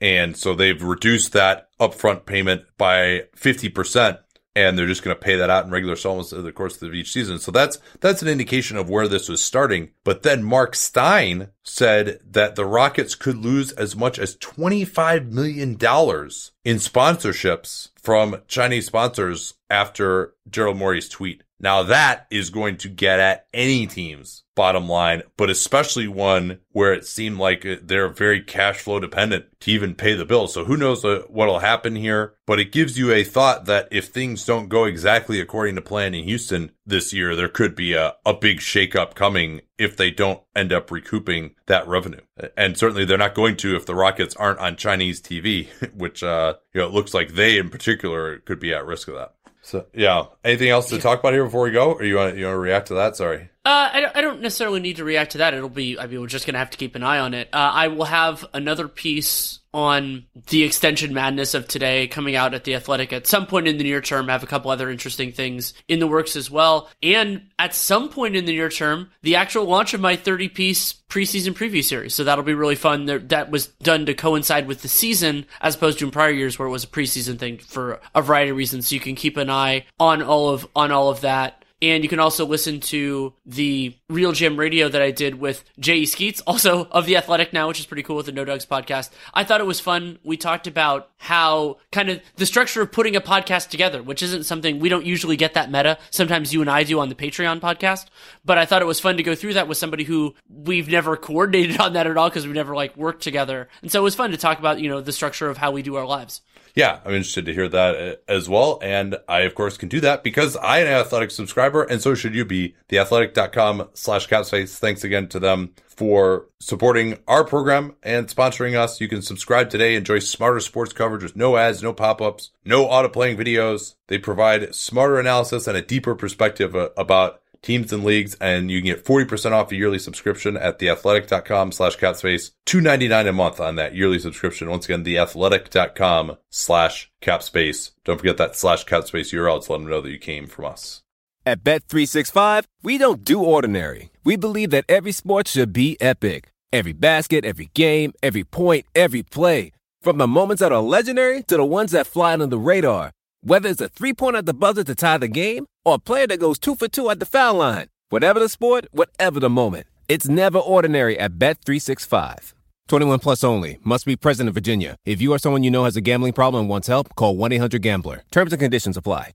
And so they've reduced that upfront payment by 50% and they're just going to pay that out in regular installments over the course of each season. So that's that's an indication of where this was starting. But then Marc Stein said that the Rockets could lose as much as $25 million in sponsorships from Chinese sponsors after Daryl Morey's tweet. Now that is going to get at any team's bottom line, but especially one where it seemed like they're very cash flow dependent to even pay the bill. So who knows what'll happen here, but it gives you a thought that if things don't go exactly according to plan in Houston this year, there could be a, a big shakeup coming if they don't end up recouping that revenue. And certainly they're not going to if the Rockets aren't on Chinese TV, which, uh, you know, it looks like they in particular could be at risk of that. So yeah, anything else to talk about here before we go, or you want you want to react to that? Sorry. Uh, I, don't, I don't necessarily need to react to that. It'll be, I mean, we're just going to have to keep an eye on it. Uh, I will have another piece on the extension madness of today coming out at the Athletic at some point in the near term. I have a couple other interesting things in the works as well. And at some point in the near term, the actual launch of my 30 piece preseason preview series. So that'll be really fun. That was done to coincide with the season as opposed to in prior years where it was a preseason thing for a variety of reasons. So you can keep an eye on all of, on all of that And you can also listen to the RealGM Radio that I did with Jay Skeets, also of The Athletic now, which is pretty cool with the No Dunks podcast. I thought it was fun. We talked about how kind of the structure of putting a podcast together, which isn't something we don't usually get that meta. Sometimes you and I do on the Patreon podcast, but I thought it was fun to go through that with somebody who we've never coordinated on that at all because we've never like worked together. And so it was fun to talk about, you know, the structure of how we do our lives. Yeah, I'm interested to hear that uh, as well. And I, of course, can do that because I am an athletic subscriber and so should you be. Theathletic.com slash capspace. Thanks again to them for supporting our program and sponsoring us. You can subscribe today, enjoy smarter sports coverage with no ads, no pop-ups, no auto-playing videos. They provide smarter analysis and a deeper perspective uh, about teams and leagues, and you can get 40% off a yearly subscription at theathletic.com slash capspace, $2.99 a month on that yearly subscription. Once again, theathletic.com slash capspace. Don't forget that slash capspace URL to let them know that you came from us. At Bet365, we don't do ordinary. We believe that every sport should be epic. Every basket, every game, every point, every play. From the moments that are legendary to the ones that fly under the radar. Whether it's a three pointer at the buzzer to tie the game or a player that goes two for two at the foul line. Whatever the sport, whatever the moment. It's never ordinary at Bet365. 21 plus only. Must be present in Virginia. If you or someone you know has a gambling problem and wants help, call 1 800 Gambler. Terms and conditions apply.